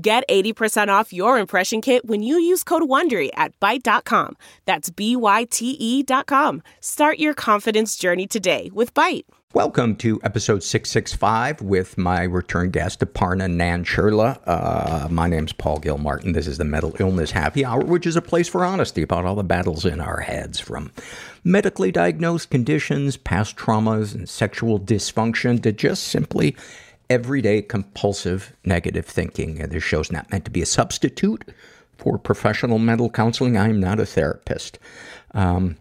Get 80% off your impression kit when you use code WONDERY at Byte.com. That's B-Y-T-E dot com. Start your confidence journey today with Byte. Welcome to episode 665 with my return guest, Aparna Nancherla. Uh, my name's Paul Gilmartin. This is the Mental Illness Happy Hour, which is a place for honesty about all the battles in our heads from medically diagnosed conditions, past traumas, and sexual dysfunction to just simply everyday compulsive negative thinking. This show's not meant to be a substitute for professional mental counseling. I'm not a therapist. Um,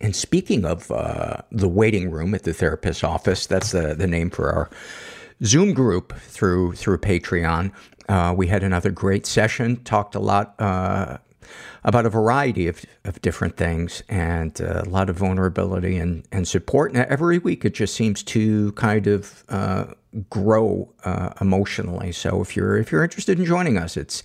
and speaking of uh, the waiting room at the therapist's office, that's the, the name for our Zoom group through through Patreon. Uh, we had another great session. Talked a lot uh, about a variety of, of different things and uh, a lot of vulnerability and, and support. And every week it just seems to kind of uh, grow uh, emotionally. So if you're if you're interested in joining us, it's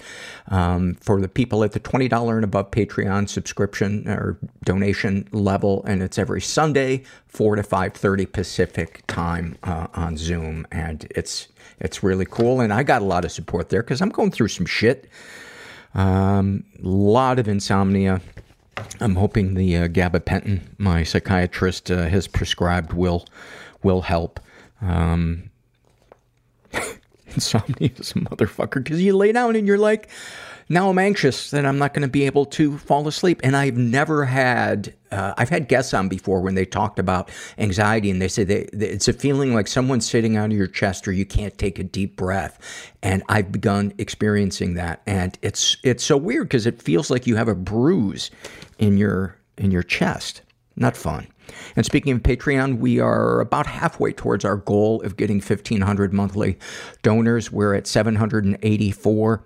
um, for the people at the twenty dollar and above Patreon subscription or donation level, and it's every Sunday four to five thirty Pacific time uh, on Zoom, and it's it's really cool. And I got a lot of support there because I'm going through some shit. A um, lot of insomnia. I'm hoping the uh, gabapentin my psychiatrist uh, has prescribed will will help. Um, insomnia is a motherfucker because you lay down and you're like, now I'm anxious that I'm not going to be able to fall asleep. And I've never had, uh, I've had guests on before when they talked about anxiety and they say they, they, it's a feeling like someone's sitting of your chest or you can't take a deep breath. And I've begun experiencing that. And it's, it's so weird because it feels like you have a bruise in your, in your chest. Not fun. And speaking of Patreon, we are about halfway towards our goal of getting 1,500 monthly donors. We're at 784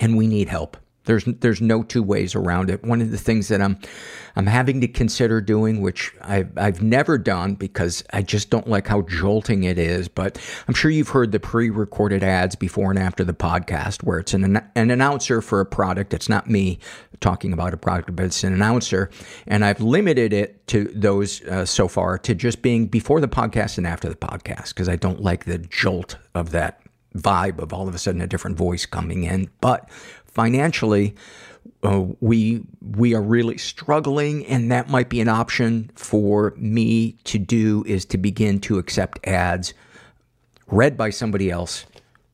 and we need help. There's there's no two ways around it. One of the things that I'm I'm having to consider doing, which I've I've never done because I just don't like how jolting it is. But I'm sure you've heard the pre-recorded ads before and after the podcast, where it's an an announcer for a product. It's not me talking about a product, but it's an announcer, and I've limited it to those uh, so far to just being before the podcast and after the podcast because I don't like the jolt of that vibe of all of a sudden a different voice coming in. But financially, uh, we we are really struggling, and that might be an option for me to do is to begin to accept ads read by somebody else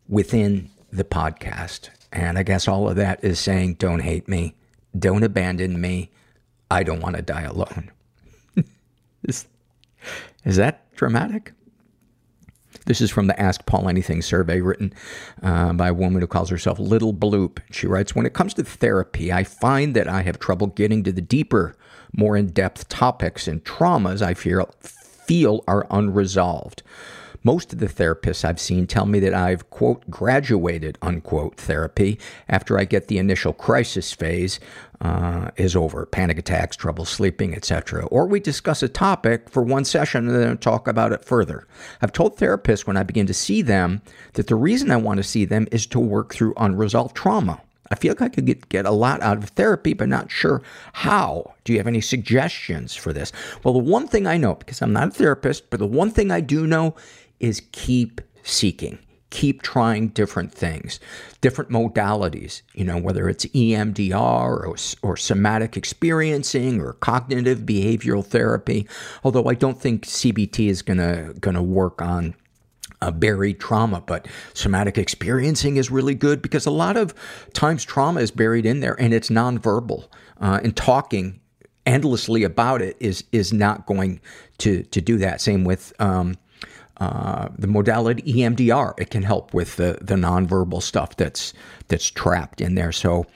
within the podcast. And I guess all of that is saying, don't hate me, don't abandon me, I don't want to die alone. is, is that dramatic? This is from the Ask Paul Anything survey written uh, by a woman who calls herself Little Bloop. She writes, When it comes to therapy, I find that I have trouble getting to the deeper, more in depth topics and traumas I feel, feel are unresolved. Most of the therapists I've seen tell me that I've, quote, graduated, unquote, therapy after I get the initial crisis phase uh, is over panic attacks, trouble sleeping, etc. Or we discuss a topic for one session and then talk about it further. I've told therapists when I begin to see them that the reason I want to see them is to work through unresolved trauma. I feel like I could get, get a lot out of therapy, but not sure how. Do you have any suggestions for this? Well, the one thing I know, because I'm not a therapist, but the one thing I do know is keep seeking keep trying different things, different modalities, you know, whether it's EMDR or, or somatic experiencing or cognitive behavioral therapy. Although I don't think CBT is gonna, gonna work on uh, buried trauma, but somatic experiencing is really good because a lot of times trauma is buried in there and it's nonverbal. Uh, and talking endlessly about it is is not going to to do that. Same with um, uh, the modality EMDR. It can help with the the nonverbal stuff that's that's trapped in there. So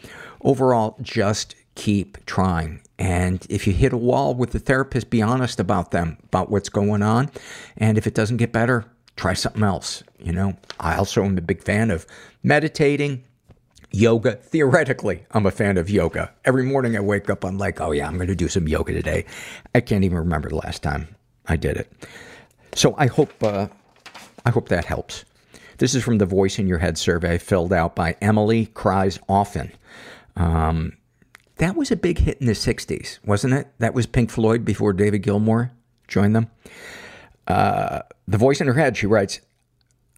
overall, just keep trying. And if you hit a wall with the therapist, be honest about them, about what's going on. And if it doesn't get better, try something else. You know, I also am a big fan of meditating, yoga. Theoretically, I'm a fan of yoga. Every morning I wake up, I'm like, oh yeah, I'm going to do some yoga today. I can't even remember the last time I did it. So I hope, uh, I hope that helps. This is from the Voice in Your Head survey filled out by Emily Cries Often. Um, that was a big hit in the 60s, wasn't it? That was Pink Floyd before David Gilmour joined them. Uh, the voice in her head, she writes,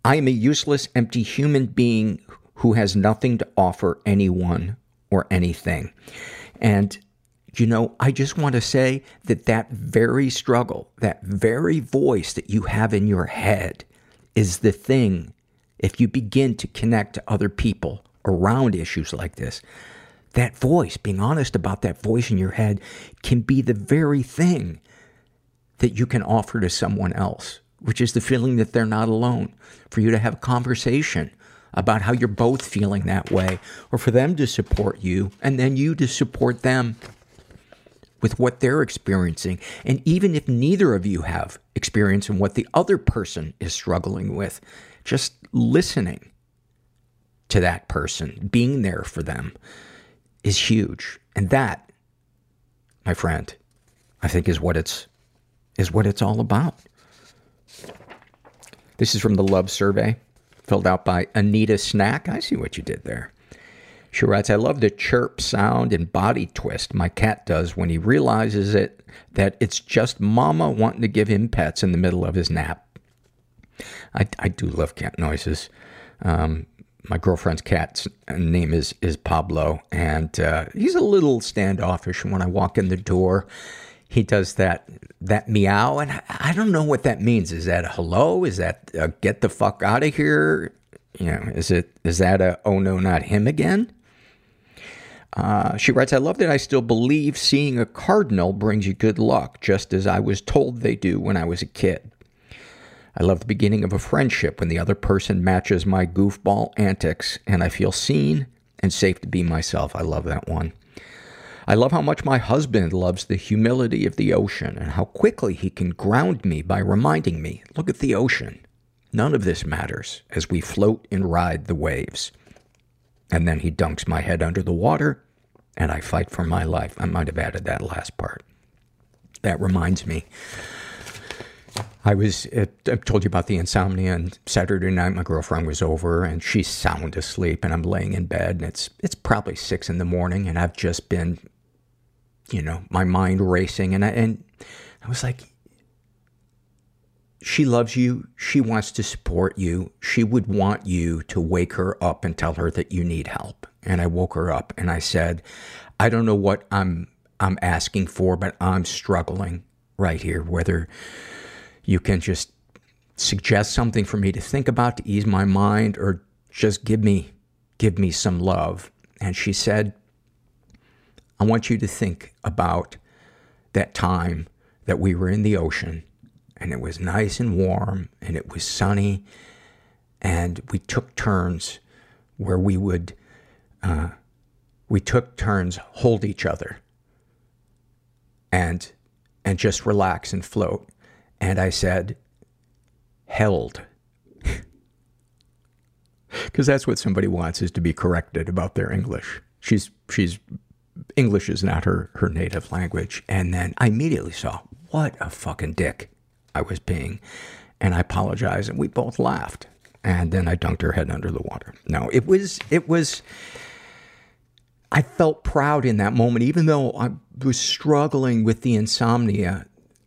I am a useless, empty human being who has nothing to offer anyone or anything. And, you know, I just want to say that that very struggle, that very voice that you have in your head is the thing, if you begin to connect to other people around issues like this, that voice, being honest about that voice in your head, can be the very thing that you can offer to someone else, which is the feeling that they're not alone. For you to have a conversation about how you're both feeling that way, or for them to support you, and then you to support them with what they're experiencing. And even if neither of you have experience in what the other person is struggling with, just listening to that person, being there for them, is huge. And that, my friend, I think is what it's is what it's all about. This is from the Love Survey filled out by Anita Snack. I see what you did there. She writes, I love the chirp sound and body twist my cat does when he realizes it that it's just mama wanting to give him pets in the middle of his nap. I, I do love cat noises. Um, my girlfriend's cat's name is is Pablo, and uh, he's a little standoffish when I walk in the door. He does that that meow, and I don't know what that means. Is that hello? Is that get the fuck out of here? You know, is it is that a oh no, not him again? Uh, she writes, I love that I still believe seeing a cardinal brings you good luck, just as I was told they do when I was a kid. I love the beginning of a friendship when the other person matches my goofball antics and I feel seen and safe to be myself. I love that one. I love how much my husband loves the humility of the ocean and how quickly he can ground me by reminding me, look at the ocean. None of this matters as we float and ride the waves. And then he dunks my head under the water and I fight for my life. I might have added that last part. That reminds me. I was, uh, I told you about the insomnia and Saturday night my girlfriend was over and she's sound asleep and I'm laying in bed and it's, it's probably six in the morning and I've just been you know, my mind racing. And I, and I was like, she loves you. She wants to support you. She would want you to wake her up and tell her that you need help. And I woke her up and I said, I don't know what I'm, I'm asking for, but I'm struggling right here. Whether you can just suggest something for me to think about to ease my mind or just give me, give me some love. And she said, I want you to think about that time that we were in the ocean and it was nice and warm and it was sunny and we took turns where we would uh, we took turns hold each other and and just relax and float. And i said held. Because that's what somebody wants is to be corrected about their english. She's she's English is not her, her native language. And then I immediately saw what a fucking dick I was being. And I apologized and we both laughed. And then I dunked her head under the water. No, it was, it was, I felt proud in that moment, even though I was struggling with the insomnia,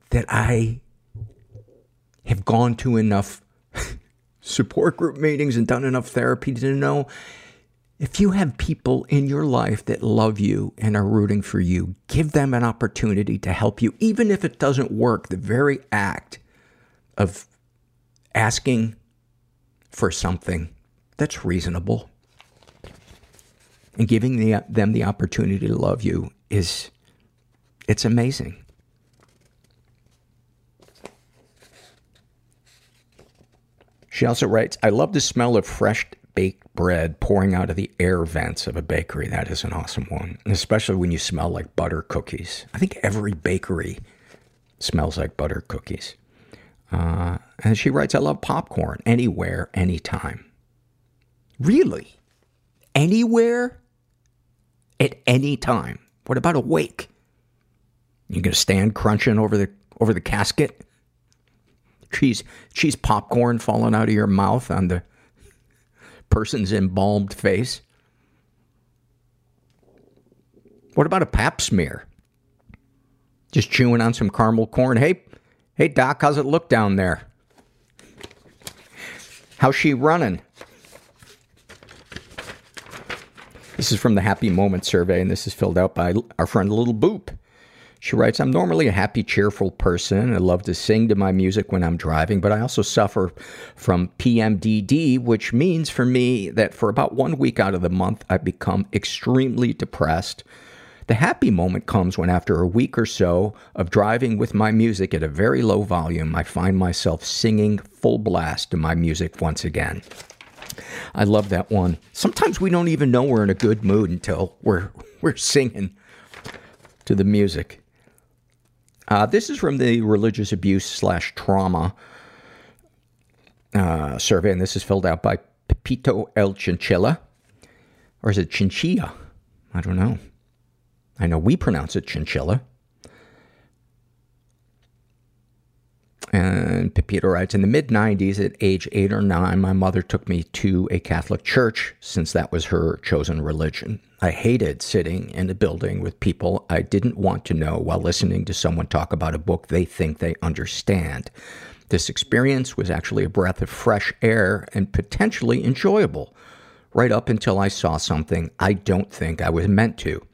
that I have gone to enough support group meetings and done enough therapy to know if you have people in your life that love you and are rooting for you, give them an opportunity to help you, even if it doesn't work. The very act of asking for something that's reasonable. And giving the, them the opportunity to love you is, it's amazing. She also writes, I love the smell of fresh baked bread pouring out of the air vents of a bakery. That is an awesome one. Especially when you smell like butter cookies. I think every bakery smells like butter cookies. Uh, and she writes, I love popcorn anywhere, anytime. Really? Anywhere? At any time? What about awake? You gonna stand crunching over the over the casket? Cheese cheese popcorn falling out of your mouth on the person's embalmed face? What about a pap smear? Just chewing on some caramel corn. Hey, hey, Doc, how's it look down there? How's she running? This is from the Happy Moment survey, and this is filled out by our friend Little Boop. She writes, I'm normally a happy, cheerful person. I love to sing to my music when I'm driving, but I also suffer from PMDD, which means for me that for about one week out of the month, I become extremely depressed. The happy moment comes when, after a week or so of driving with my music at a very low volume, I find myself singing full blast to my music once again. I love that one. Sometimes we don't even know we're in a good mood until we're, we're singing to the music. Uh, this is from the religious abuse slash trauma uh, survey, and this is filled out by Pepito El Chinchilla. Or is it Chinchilla? I don't know. I know we pronounce it chinchilla. And Pepito writes, in the mid 90s, at age eight or nine, my mother took me to a Catholic church since that was her chosen religion. I hated sitting in a building with people I didn't want to know while listening to someone talk about a book they think they understand. This experience was actually a breath of fresh air and potentially enjoyable, right up until I saw something I don't think I was meant to.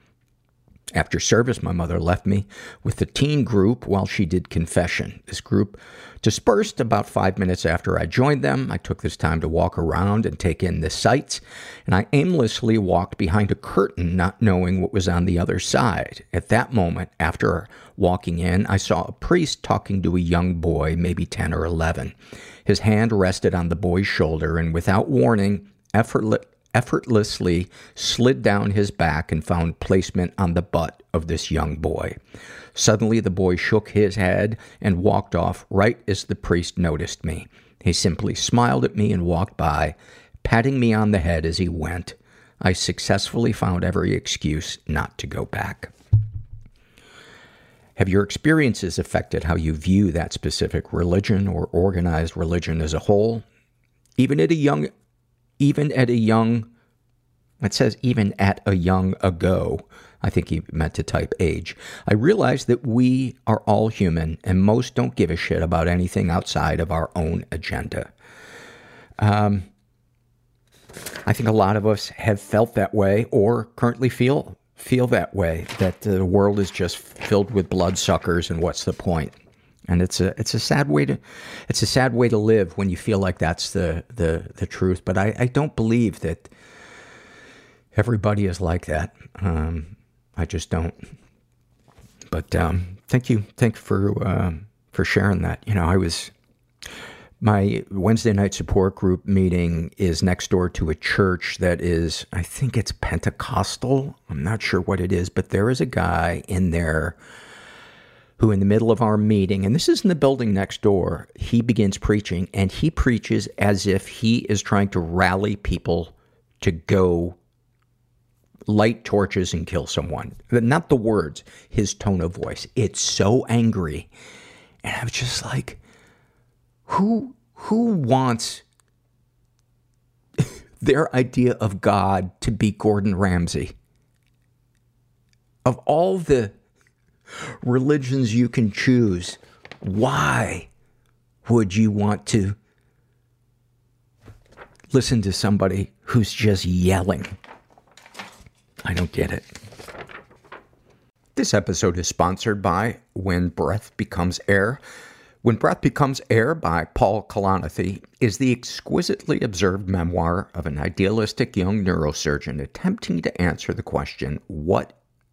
After service, my mother left me with the teen group while she did confession. This group dispersed about five minutes after I joined them. I took this time to walk around and take in the sights, and I aimlessly walked behind a curtain, not knowing what was on the other side. At that moment, after walking in, I saw a priest talking to a young boy, maybe 10 or 11. His hand rested on the boy's shoulder, and without warning, effortless effortlessly slid down his back and found placement on the butt of this young boy. Suddenly, the boy shook his head and walked off right as the priest noticed me. He simply smiled at me and walked by, patting me on the head as he went. I successfully found every excuse not to go back. Have your experiences affected how you view that specific religion or organized religion as a whole? Even at a young even at a young, it says even at a young ago. I think he meant to type age. I realize that we are all human and most don't give a shit about anything outside of our own agenda. Um, I think a lot of us have felt that way or currently feel feel that way that the world is just filled with bloodsuckers and what's the point? And it's a it's a sad way to it's a sad way to live when you feel like that's the the the truth. But I, I don't believe that everybody is like that. Um, I just don't. But um, thank you, thank you for uh, for sharing that. You know, I was my Wednesday night support group meeting is next door to a church that is, I think it's Pentecostal. I'm not sure what it is, but there is a guy in there who in the middle of our meeting, and this is in the building next door, he begins preaching and he preaches as if he is trying to rally people to go light torches and kill someone. Not the words, his tone of voice. It's so angry. And I was just like, who who wants their idea of God to be Gordon Ramsay? Of all the religions you can choose, why would you want to listen to somebody who's just yelling? I don't get it. This episode is sponsored by When Breath Becomes Air. When Breath Becomes Air by Paul Kalanithi is the exquisitely observed memoir of an idealistic young neurosurgeon attempting to answer the question, what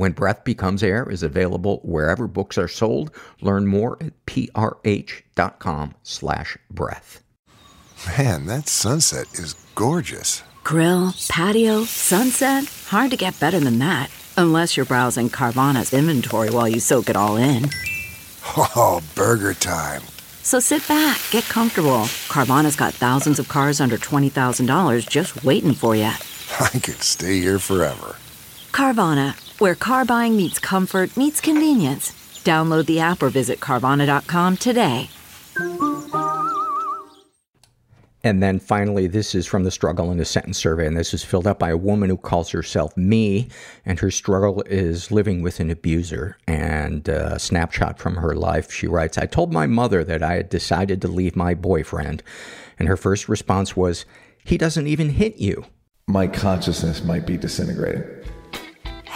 When Breath Becomes Air is available wherever books are sold. Learn more at prh.com slash breath. Man, that sunset is gorgeous. Grill, patio, sunset. Hard to get better than that. Unless you're browsing Carvana's inventory while you soak it all in. Oh, burger time. So sit back, get comfortable. Carvana's got thousands of cars under $20,000 just waiting for you. I could stay here forever. Carvana, where car buying meets comfort, meets convenience. Download the app or visit Carvana.com today. And then finally, this is from the Struggle in a Sentence survey, and this is filled out by a woman who calls herself Me, and her struggle is living with an abuser. And a snapshot from her life, she writes, I told my mother that I had decided to leave my boyfriend, and her first response was, He doesn't even hit you. My consciousness might be disintegrating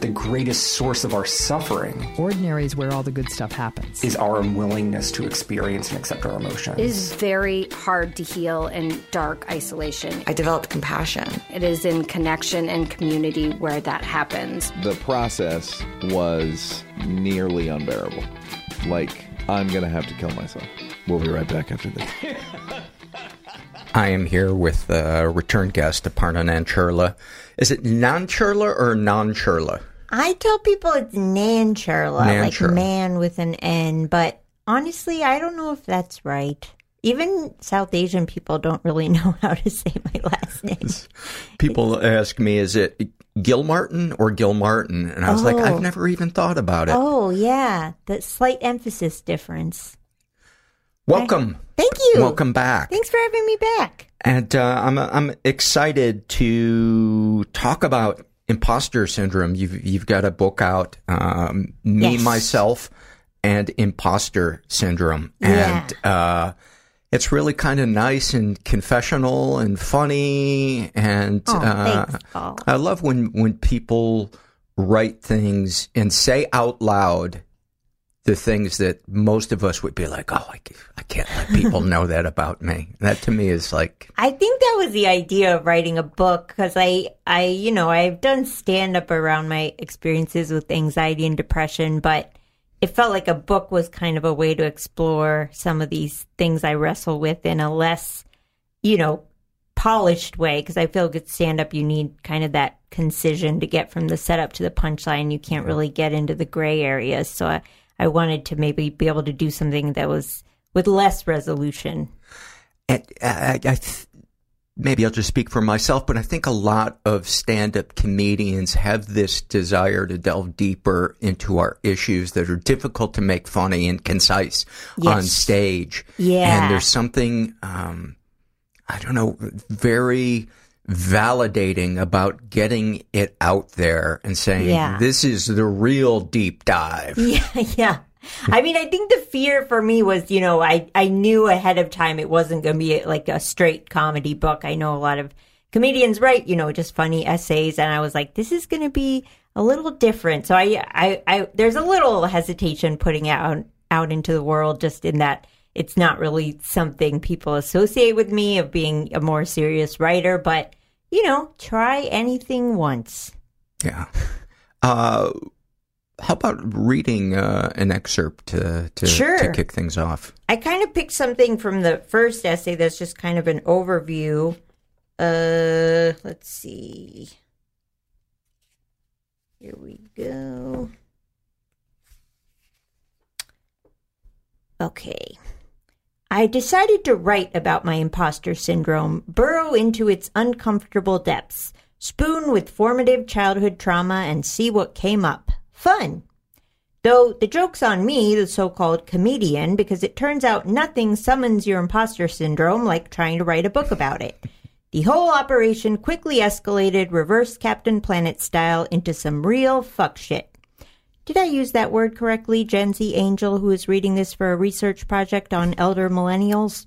the greatest source of our suffering. Ordinary is where all the good stuff happens. Is our unwillingness to experience and accept our emotions. It is very hard to heal in dark isolation. I developed compassion. It is in connection and community where that happens. The process was nearly unbearable. Like, I'm going to have to kill myself. We'll be right back after this. I am here with a return guest, Aparna Nancherla. Is it Nancherla or Nancherla? I tell people it's Nancherla, like man with an N, but honestly, I don't know if that's right. Even South Asian people don't really know how to say my last name. People ask me, is it Gil Martin or Gil Martin? And I was oh. like, I've oh. never even thought about it. Oh, yeah. The slight emphasis difference. Welcome. I, thank you. Welcome back. Thanks for having me back. And uh, I'm I'm excited to talk about imposter syndrome. You've you've got a book out, um, me yes. myself, and imposter syndrome, yeah. and uh, it's really kind of nice and confessional and funny. And oh, uh, thanks, I love when when people write things and say out loud the things that most of us would be like, oh, I, I can't let people know that about me. That to me is like. I think that was the idea of writing a book because I, I, you know, I've done stand up around my experiences with anxiety and depression, but it felt like a book was kind of a way to explore some of these things I wrestle with in a less, you know, polished way because I feel good stand up you need kind of that concision to get from the setup to the punchline. You can't really get into the gray areas. So I, I wanted to maybe be able to do something that was with less resolution. And I, I th- maybe I'll just speak for myself, but I think a lot of stand-up comedians have this desire to delve deeper into our issues that are difficult to make funny and concise yes. on stage. Yeah, and there's something um, I don't know, very validating about getting it out there and saying, yeah. this is the real deep dive. Yeah, yeah. I mean, I think the fear for me was, you know, I, I knew ahead of time it wasn't going to be like a straight comedy book. I know a lot of comedians write, you know, just funny essays. And I was like, this is going to be a little different. So I, I, I, there's a little hesitation putting it out out into the world, just in that it's not really something people associate with me of being a more serious writer. But you know, try anything once. Yeah. Uh, how about reading uh, an excerpt to to, Sure. to kick things off? I kind of picked something from the first essay that's just kind of an overview. Uh, let's see. Here we go. Okay. I decided to write about my imposter syndrome, burrow into its uncomfortable depths, spoon with formative childhood trauma, and see what came up. Fun. Though the joke's on me, the so called comedian, because it turns out nothing summons your imposter syndrome like trying to write a book about it. The whole operation quickly escalated reverse Captain Planet style into some real fuck shit. Did I use that word correctly, Gen Z Angel, who is reading this for a research project on elder millennials?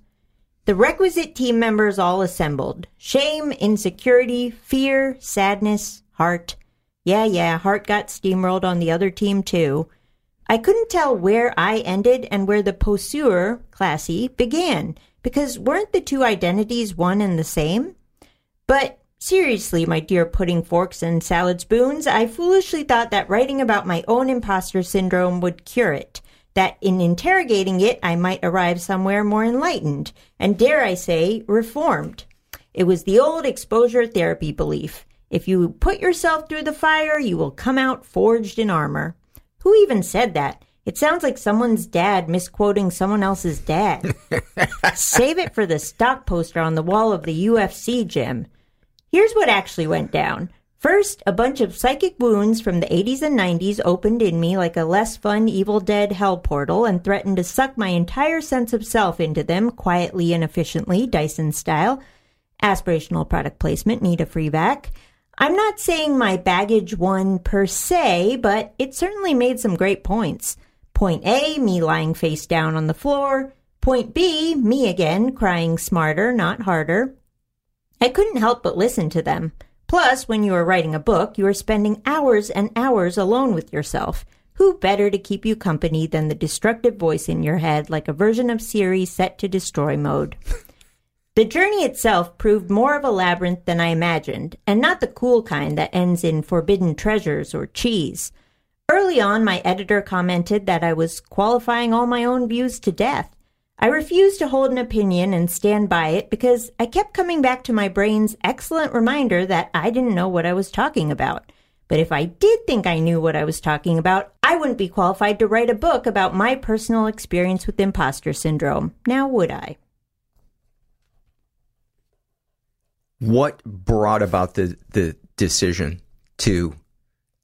The requisite team members all assembled shame, insecurity, fear, sadness, heart. Yeah, yeah, heart got steamrolled on the other team too. I couldn't tell where I ended and where the poseur, classy, began, because weren't the two identities one and the same? But seriously, my dear pudding forks and salad spoons, I foolishly thought that writing about my own imposter syndrome would cure it. That in interrogating it, I might arrive somewhere more enlightened, and dare I say, reformed. It was the old exposure therapy belief. If you put yourself through the fire, you will come out forged in armor. Who even said that? It sounds like someone's dad misquoting someone else's dad. Save it for the stock poster on the wall of the UFC gym. Here's what actually went down. First, a bunch of psychic wounds from the 80s and 90s opened in me like a less fun Evil Dead hell portal and threatened to suck my entire sense of self into them quietly and efficiently, Dyson style. Aspirational product placement, need a free back. I'm not saying my baggage won per se, but it certainly made some great points. Point A, me lying face down on the floor. Point B, me again, crying smarter, not harder. I couldn't help but listen to them. Plus, when you are writing a book, you are spending hours and hours alone with yourself. Who better to keep you company than the destructive voice in your head, like a version of Siri set to destroy mode? The journey itself proved more of a labyrinth than I imagined, and not the cool kind that ends in forbidden treasures or cheese. Early on, my editor commented that I was qualifying all my own views to death. I refused to hold an opinion and stand by it because I kept coming back to my brain's excellent reminder that I didn't know what I was talking about. But if I did think I knew what I was talking about, I wouldn't be qualified to write a book about my personal experience with imposter syndrome. Now would I? What brought about the the decision to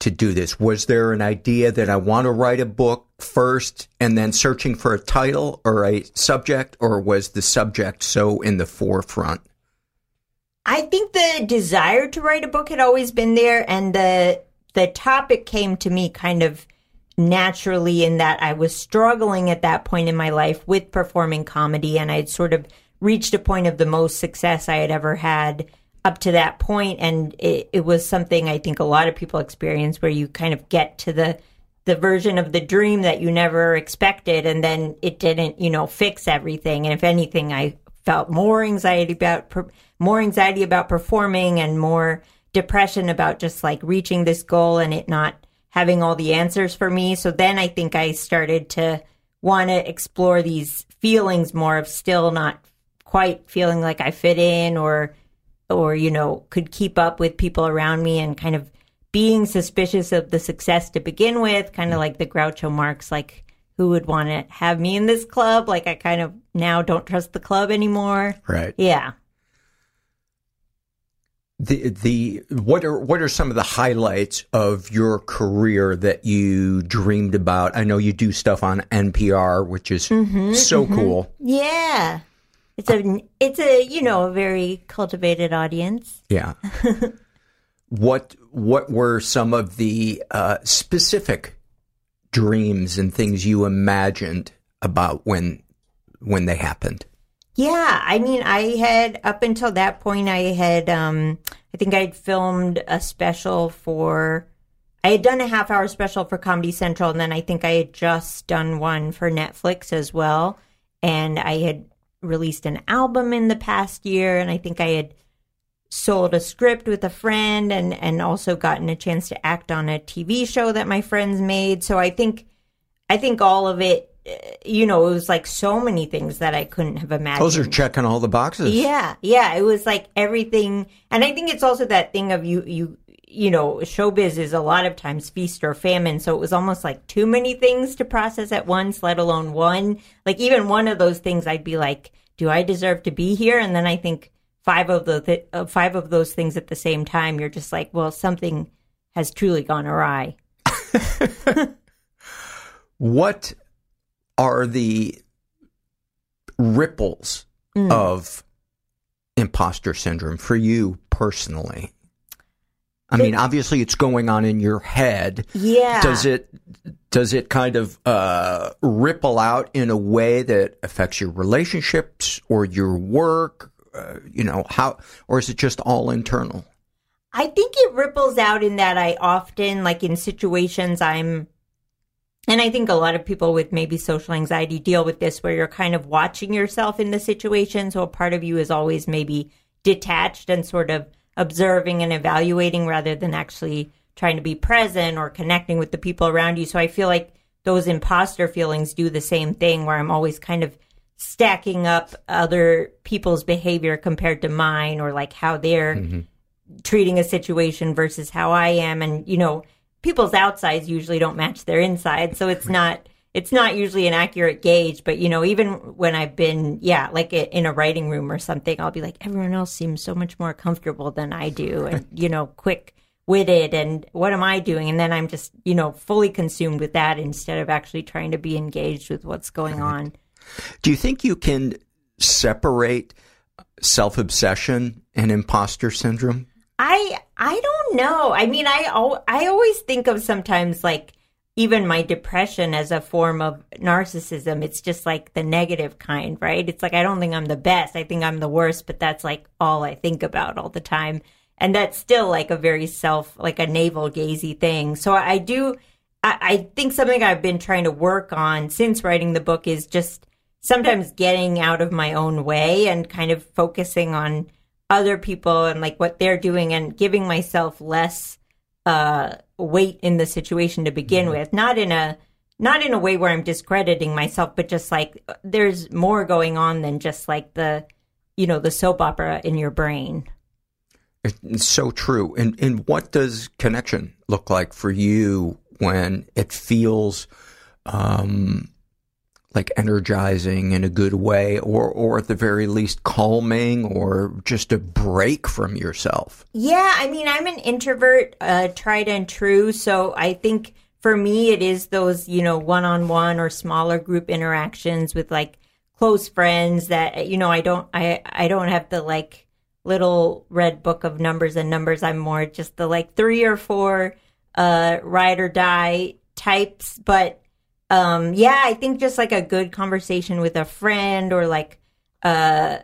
to do this? Was there an idea that I want to write a book first and then searching for a title or a subject, or was the subject so in the forefront? I think the desire to write a book had always been there, and the the topic came to me kind of naturally in that I was struggling at that point in my life with performing comedy, and I had sort of reached a point of the most success I had ever had up to that point, and it, it was something I think a lot of people experience where you kind of get to the the version of the dream that you never expected, and then it didn't, you know, fix everything. And if anything, I felt more anxiety about more anxiety about performing and more depression about just like reaching this goal and it not having all the answers for me. So then I think I started to want to explore these feelings more of still not quite feeling like I fit in or or you know could keep up with people around me and kind of being suspicious of the success to begin with, kind of like the Groucho Marx like who would want to have me in this club? Like I kind of now don't trust the club anymore. Right. Yeah. The the what are what are some of the highlights of your career that you dreamed about? I know you do stuff on NPR, which is Mhm, so mhm. cool. Yeah. It's a it's a you know a very cultivated audience. Yeah. what what were some of the uh, specific dreams and things you imagined about when when they happened? Yeah, I mean, I had up until that point, I had, um, I think I'd filmed a special for, I had done a half hour special for Comedy Central, and then I think I had just done one for Netflix as well. And I had released an album in the past year, and I think I had sold a script with a friend and and also gotten a chance to act on a TV show that my friends made. So I think I think all of it you know, it was like so many things that I couldn't have imagined. Those are checking all the boxes. Yeah, yeah. It was like everything, and I think it's also that thing of you, you, you know, showbiz is a lot of times feast or famine. So it was almost like too many things to process at once, let alone one. Like even one of those things, I'd be like, "Do I deserve to be here?" And then I think five of the th- uh, five of those things at the same time, you're just like, "Well, something has truly gone awry." What are the ripples Mm. of imposter syndrome for you personally? I mean, obviously it's going on in your head. Yeah. Does it does it kind of uh, ripple out in a way that affects your relationships or your work? You know how, or is it just all internal? I think it ripples out in that I often, like in situations, I'm, and I think a lot of people with maybe social anxiety deal with this where you're kind of watching yourself in the situation. So a part of you is always maybe detached and sort of observing and evaluating rather than actually trying to be present or connecting with the people around you. So I feel like those imposter feelings do the same thing where I'm always kind of stacking up other people's behavior compared to mine or like how they're mm-hmm. treating a situation versus how I am. And, you know, people's outsides usually don't match their insides. So it's not, it's not usually an accurate gauge. But, you know, even when I've been, yeah, like in a writing room or something, I'll be like, everyone else seems so much more comfortable than I do. And, you know, quick witted. And what am I doing? And then I'm just, you know, fully consumed with that instead of actually trying to be engaged with what's going on. Do you think you can separate self obsession and imposter syndrome? I I don't know. I mean, I I always think of sometimes like even my depression as a form of narcissism. It's just like the negative kind, right? It's like I don't think I'm the best. I think I'm the worst, but that's like all I think about all the time. And that's still like a very self like a navel gazy thing. So I do I, I think something I've been trying to work on since writing the book is just sometimes getting out of my own way and kind of focusing on other people and like what they're doing and giving myself less uh weight in the situation to begin with. Not in a not in a way where i'm discrediting myself but just like there's more going on than just like the you know the soap opera in your brain. It's so true. And and what does connection look like for you when it feels um like energizing in a good way or or at the very least calming or just a break from yourself? Yeah, I mean, I'm an introvert, uh, tried and true. So I think for me, it is those, you know, one on one or smaller group interactions with like close friends that, you know, I don't, I, I don't have the like little red book of numbers and numbers. I'm more just the like three or four, uh, ride or die types. But, um, yeah, I think just like a good conversation with a friend or like, uh,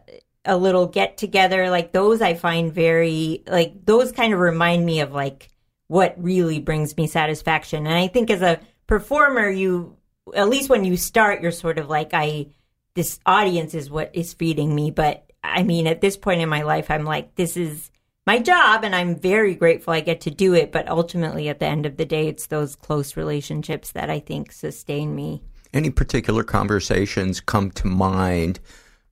a little get together like those i find very like those kind of remind me of like what really brings me satisfaction. And i think as a performer you at least when you start you're sort of like i this audience is what is feeding me. But i mean at this point in my life i'm like this is my job and i'm very grateful i get to do it but ultimately at the end of the day it's those close relationships that i think sustain me Any particular conversations come to mind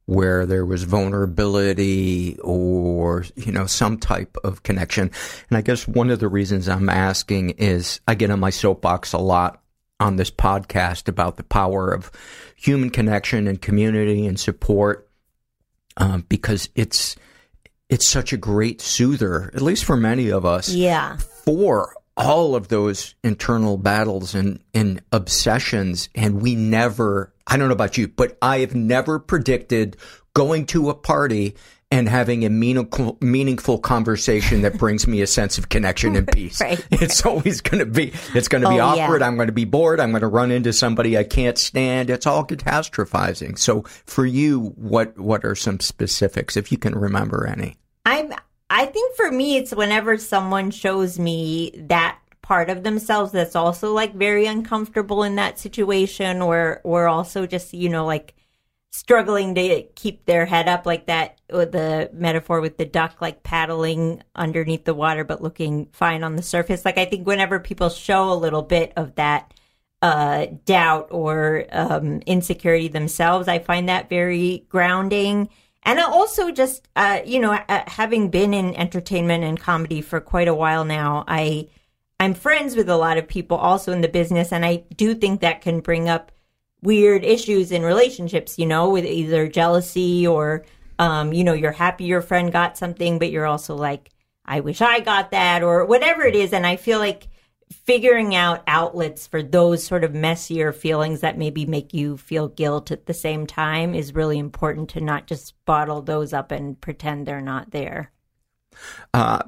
where there was vulnerability or, you know, some type of connection? And I guess one of the reasons I'm asking is I get on my soapbox a lot on this podcast about the power of human connection and community and support um, because it's it's such a great soother, at least for many of us, yeah for all of those internal battles and, and obsessions. And we never, I don't know about you, but I have never predicted going to a party and having a meaningful, meaningful conversation that brings me a sense of connection and peace. Right. It's always going to be, it's going to be Oh, yeah. awkward. I'm going to be bored. I'm going to run into somebody I can't stand. It's all catastrophizing. So for you, what, what are some specifics, if you can remember any? I'm I think for me it's whenever someone shows me that part of themselves that's also like very uncomfortable in that situation or or also just you know like struggling to keep their head up like that with the metaphor with the duck like paddling underneath the water but looking fine on the surface. Like i think whenever people show a little bit of that uh, doubt or um, insecurity themselves i find that very grounding and I also just uh, you know uh, having been in entertainment and comedy for quite a while now i i'm friends with a lot of people also in the business and i do think that can bring up weird issues in relationships, you know, with either jealousy or, um, you know, you're happy your friend got something, but you're also like, I wish I got that or whatever it is. And I feel like figuring out outlets for those sort of messier feelings that maybe make you feel guilt at the same time is really important to not just bottle those up and pretend they're not there. Uh,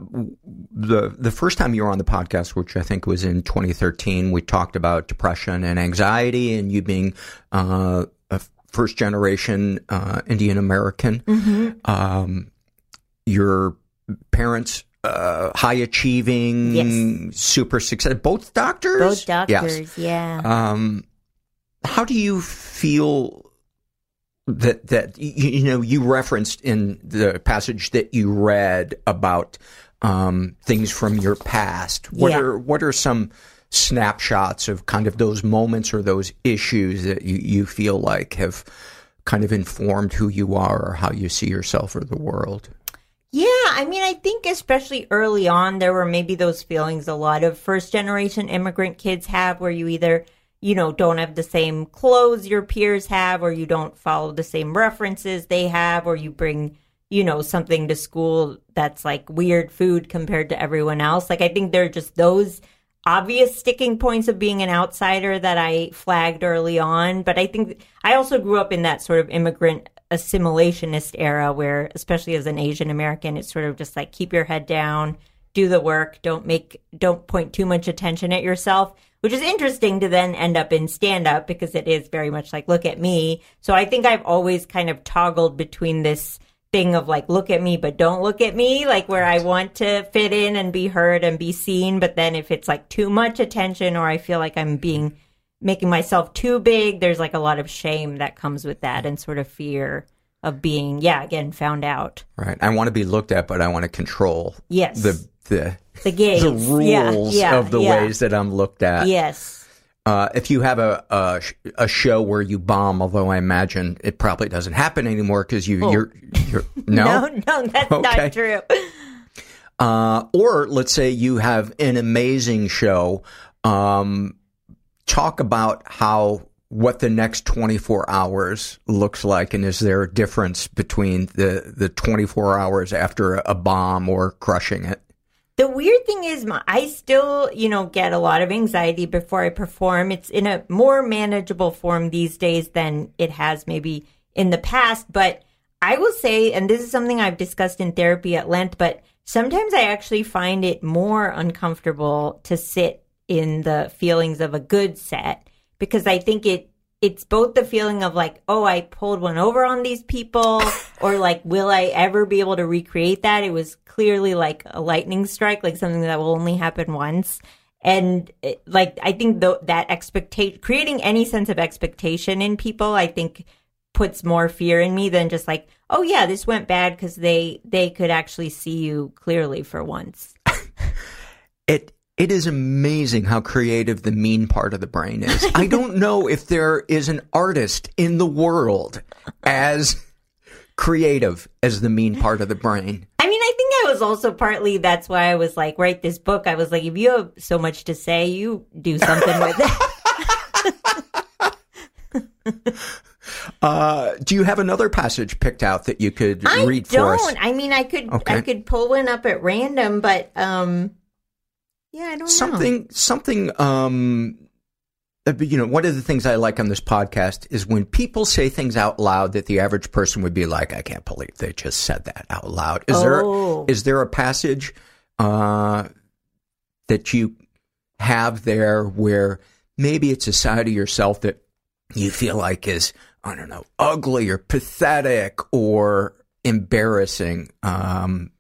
the the first time you were on the podcast, which I think was in 2013, we talked about depression and anxiety, and you being uh, a first generation uh, Indian American. Um, your parents. Uh, high achieving, Yes. super success. Both doctors. Both Yes. doctors, yeah. Um, how do you feel that that you, you know you referenced in the passage that you read about um, things from your past? What Yeah. are what are some snapshots of kind of those moments or those issues that you, you feel like have kind of informed who you are or how you see yourself or the world? Yeah, I mean, I think especially early on, there were maybe those feelings a lot of first generation immigrant kids have where you either, you know, don't have the same clothes your peers have, or you don't follow the same references they have, or you bring, you know, something to school that's like weird food compared to everyone else. Like, I think there are just those obvious sticking points of being an outsider that I flagged early on. But I think I also grew up in that sort of immigrant assimilationist era where, especially as an Asian American, it's sort of just like keep your head down, do the work, don't make, don't point too much attention at yourself, which is interesting to then end up in stand up because it is very much like, look at me. So I think I've always kind of toggled between this thing of like look at me but don't look at me like where i want to fit in and be heard and be seen but then if it's like too much attention or i feel like i'm being making myself too big there's like a lot of shame that comes with that and sort of fear of being yeah again found out Right. I want to be looked at, but I want to control Yes. the the the gaze the Yeah, rules yeah, of the yeah. ways that I'm looked at. yes Uh, if you have a, a a show where you bomb, although I imagine it probably doesn't happen anymore because you Oh. you're, you're no, no no that's Okay. not true Uh, or let's say you have an amazing show. Um, talk about how what the next 24 hours looks like, and is there a difference between the the 24 hours after a bomb or crushing it? The weird thing is, my, I still, you know, get a lot of anxiety before I perform. It's in a more manageable form these days than it has maybe in the past. But I will say, and this is something I've discussed in therapy at length, but sometimes I actually find it more uncomfortable to sit in the feelings of a good set because I think it it's both the feeling of like, oh, I pulled one over on these people, or like, will I ever be able to recreate that? It was clearly like a lightning strike, like something that will only happen once. And it- like, I think th- that expectation, creating any sense of expectation in people, I think puts more fear in me than just like, oh yeah, this went bad because they they could actually see you clearly for once. It it is amazing how creative the mean part of the brain is. I don't know if there is an artist in the world as creative as the mean part of the brain. I mean, I think I was also partly that's why I was like, write this book. I was like, if you have so much to say, you do something with it. Uh, do you have another passage picked out that you could I read for don't. us? I mean, I could I could pull one up at random, but um, yeah, I don't know. something something um you know one of the things i like on this podcast is when people say things out loud that the average person would be like i can't believe they just said that out loud is Oh. there is there a passage uh that you have there where maybe it's a side of yourself that you feel like is i don't know ugly or pathetic or embarrassing um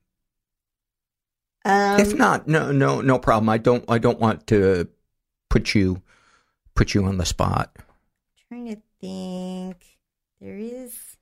Um, if not, no, no, no problem. I don't, I don't want to put you, put you on the spot. trying to think. There is.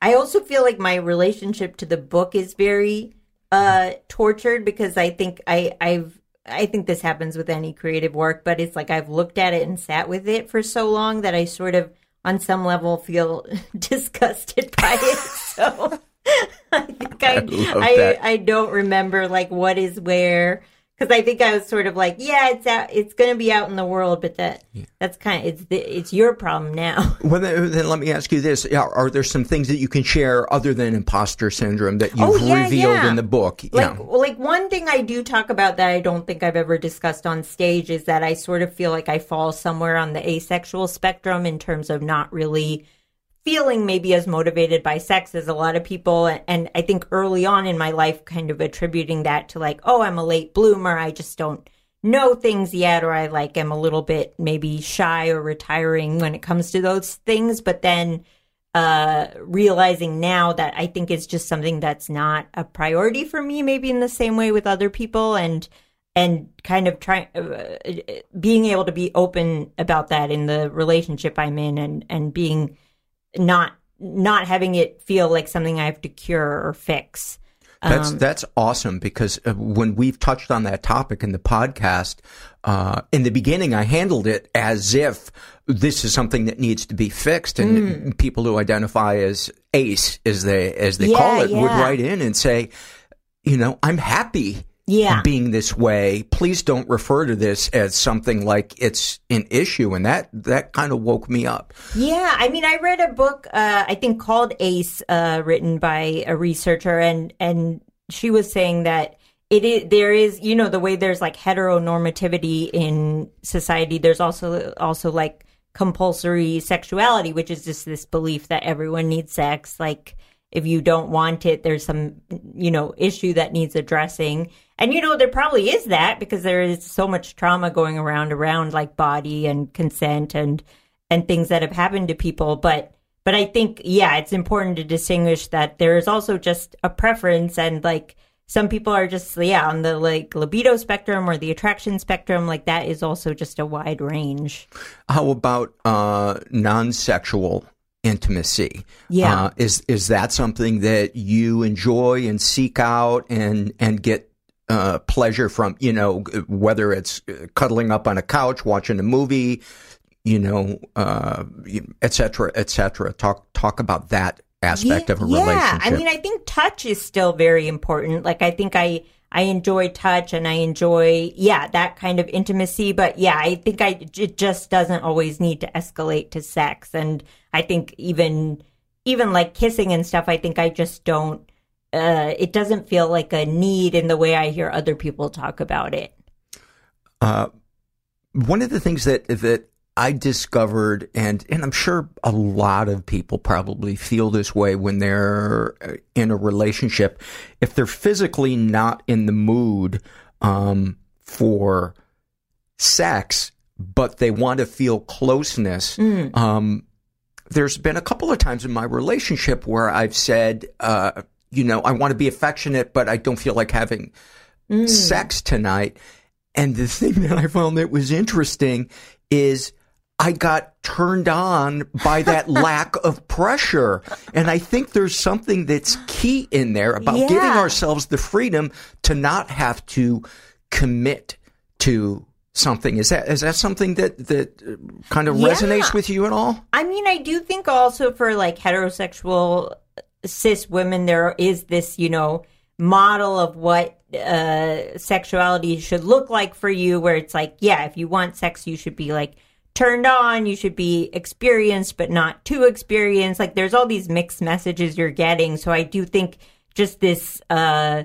I also feel like my relationship to the book is very uh tortured because I think I I've I think this happens with any creative work, but it's like I've looked at it and sat with it for so long that I sort of on some level feel disgusted by it. So I think I I I. I don't remember like what is where because I think I was sort of like, yeah, it's out, it's going to be out in the world, but that that's kind of it's the, it's your problem now. Well, then, then let me ask you this: are, are there some things that you can share other than imposter syndrome that oh, you've Oh, yeah, revealed yeah. in the book? Like, yeah. well, like one thing I do talk about that I don't think I've ever discussed on stage is that I sort of feel like I fall somewhere on the asexual spectrum in terms of not really feeling maybe as motivated by sex as a lot of people. And I think early on in my life, kind of attributing that to like, oh, I'm a late bloomer. I just don't know things yet, or I like am a little bit maybe shy or retiring when it comes to those things. But then, uh, realizing now that I think it's just something that's not a priority for me, maybe in the same way with other people, and and kind of trying, uh, being able to be open about that in the relationship I'm in, and and being not not having it feel like something I have to cure or fix. That's Um, that's awesome because uh, when we've touched on that topic in the podcast, uh, in the beginning, I handled it as if this is something that needs to be fixed, and people who identify as ACE, as they as they call Hmm. Yeah, it, would write in and say, you know, I'm happy. Yeah. being this way. Please don't refer to this as something like it's an issue, and that that kind of woke me up. Yeah, I mean, I read a book, uh, I think called Ace, uh, written by a researcher, and and she was saying that it is there is you know the way there's like heteronormativity in society. There's also also like compulsory sexuality, which is just this belief that everyone needs sex. Like if you don't want it, there's some you know issue that needs addressing. And you know there probably is that because there is so much trauma going around around like body and consent and and things that have happened to people but but i think yeah it's important to distinguish that there is also just a preference and like some people are just yeah on the like libido spectrum or the attraction spectrum like that is also just a wide range How about uh, non-sexual intimacy? Yeah. uh, is is that something that you enjoy and seek out and and get uh, pleasure from? You know, whether it's uh, cuddling up on a couch, watching a movie, you know, uh, et cetera, et cetera. Talk talk about that aspect of a yeah relationship. Yeah, I mean i think touch is still very important like i think i i enjoy touch and i enjoy yeah that kind of intimacy but yeah i think i it just doesn't always need to escalate to sex and i think even even like kissing and stuff i think i just don't uh it doesn't feel like a need in the way i hear other people talk about it Uh, one of the things that that I discovered, and and I'm sure a lot of people probably feel this way when they're uh, in a relationship, if they're physically not in the mood um, for sex, but they want to feel closeness. Um, there's been a couple of times in my relationship where I've said, uh, you know, I want to be affectionate, but I don't feel like having sex tonight. And the thing that I found that was interesting is I got turned on by that lack of pressure. And I think there's something that's key in there about giving ourselves the freedom to not have to commit to something. Is that is that something that that uh, kind of Yeah. resonates with you at all? I mean, I do think also for like heterosexual cis women, there is this, you know, model of what uh, sexuality should look like for you, where it's like, yeah, if you want sex, you should be like turned on, you should be experienced, but not too experienced. Like, there's all these mixed messages you're getting. So I do think just this, uh,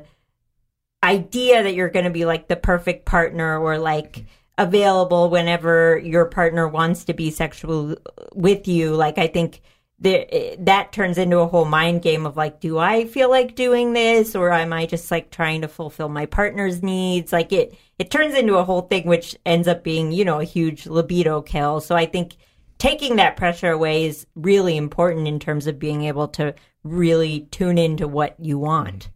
idea that you're going to be like the perfect partner or like available whenever your partner wants to be sexual with you. Like i think there, that turns into a whole mind game of like do i feel like doing this? Or am i just like trying to fulfill my partner's needs? Like it it turns into a whole thing which ends up being you know a huge libido kill. So i think taking that pressure away is really important in terms of being able to really tune into what you want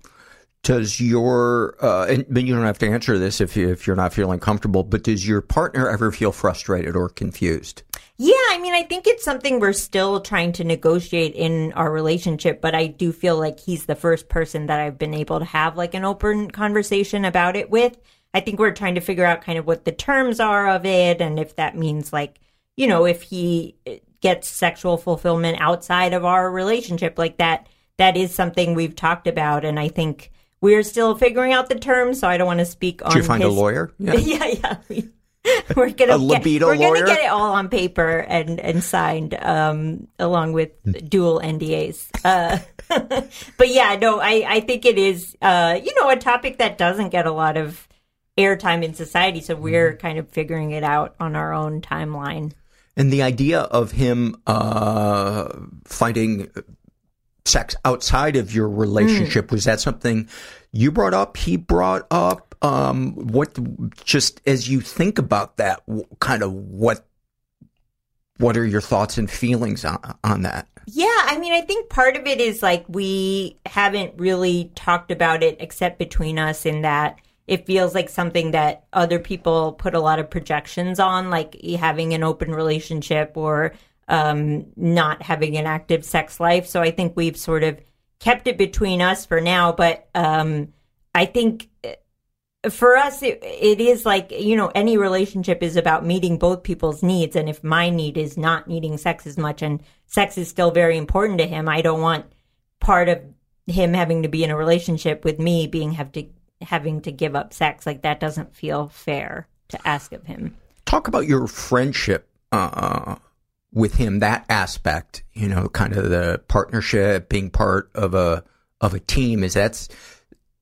Does your uh, and but you don't have to answer this if if you're not feeling comfortable. But does your partner ever feel frustrated or confused? Yeah, I mean, I think it's something we're still trying to negotiate in our relationship, but I do feel like he's the first person that I've been able to have like an open conversation about it with. I think we're trying to figure out kind of what the terms are of it and if that means like, you know, if he gets sexual fulfillment outside of our relationship like that, that is something we've talked about. And I think we're still figuring out the terms, so I don't want to speak on Did you find his... a lawyer? Yeah, yeah. yeah. we're gonna A get, libido we're lawyer? gonna get it all on paper and and signed um along with dual NDAs. Uh, but yeah, no, I I think it is uh you know a topic that doesn't get a lot of airtime in society, so we're kind of figuring it out on our own timeline. And the idea of him uh, finding sex outside of your relationship was that something you brought up? He brought up. Um, what just as you think about that, kind of what what are your thoughts and feelings on, on that? Yeah, I mean, I think part of it is like we haven't really talked about it except between us in that it feels like something that other people put a lot of projections on, like having an open relationship or um, not having an active sex life. So I think we've sort of kept it between us for now. But um, I think uh, for us, it, it is like, you know, any relationship is about meeting both people's needs. And if my need is not needing sex as much and sex is still very important to him, I don't want part of him having to be in a relationship with me being have to having to give up sex. Like that doesn't feel fair to ask of him. Talk about your friendship uh, with him. That aspect, you know, kind of the partnership, being part of a of a team. Is that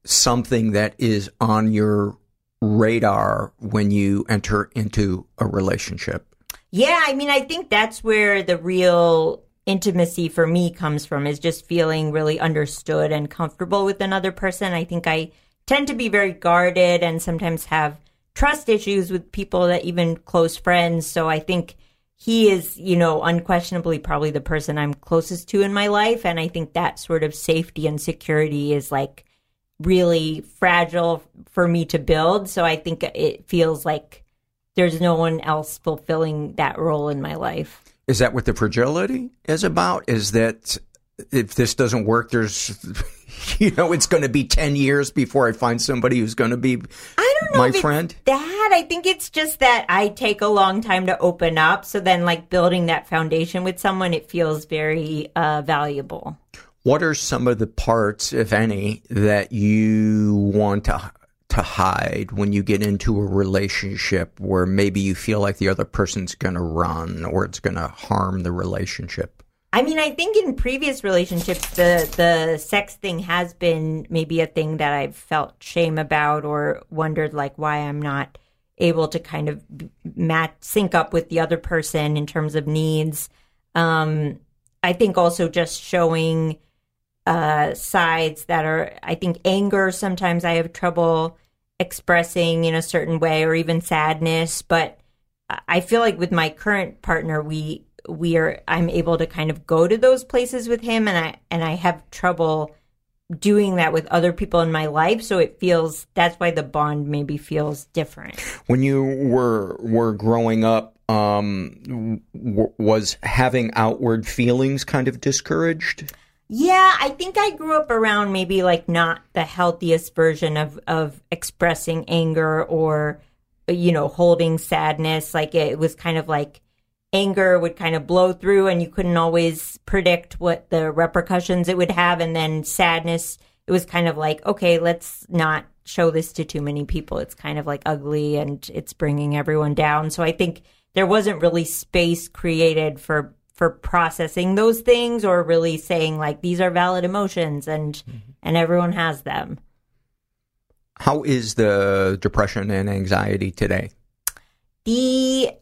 something that is on your radar when you enter into a relationship? Yeah, I mean, I think that's where the real intimacy for me comes from is just feeling really understood and comfortable with another person. I think I tend to be very guarded and sometimes have trust issues with people that even close friends. So I think he is, you know, unquestionably probably the person I'm closest to in my life. And I think that sort of safety and security is like really fragile for me to build. So I think it feels like there's no one else fulfilling that role in my life. Is that what the fragility is about? Is that if this doesn't work, there's, you know, it's going to be 10 years before I find somebody who's going to be I don't know my friend? that I think it's just that I take a long time to open up. So then, like building that foundation with someone, it feels very uh, valuable. What are some of the parts, if any, that you want to to hide when you get into a relationship where maybe you feel like the other person's going to run or it's going to harm the relationship? I mean, I think in previous relationships, the the sex thing has been maybe a thing that I've felt shame about or wondered like why I'm not able to kind of match sync up with the other person in terms of needs. Um, I think also just showing uh, sides that are, I think, anger. Sometimes I have trouble expressing in a certain way, or even sadness. But I feel like with my current partner, we we are I'm able to kind of go to those places with him, and I and I have trouble doing that with other people in my life. So it feels that's why the bond maybe feels different. When you were were growing up, um, w- was having outward feelings kind of discouraged? Yeah, I think I grew up around maybe like not the healthiest version of of expressing anger or you know holding sadness. Like it was kind of like anger would kind of blow through, and you couldn't always predict what the repercussions it would have. And then sadness, it was kind of like okay, let's not show this to too many people. It's kind of like ugly and it's bringing everyone down. So I think there wasn't really space created for for processing those things or really saying like these are valid emotions and mm-hmm. and everyone has them. How is the depression and anxiety today?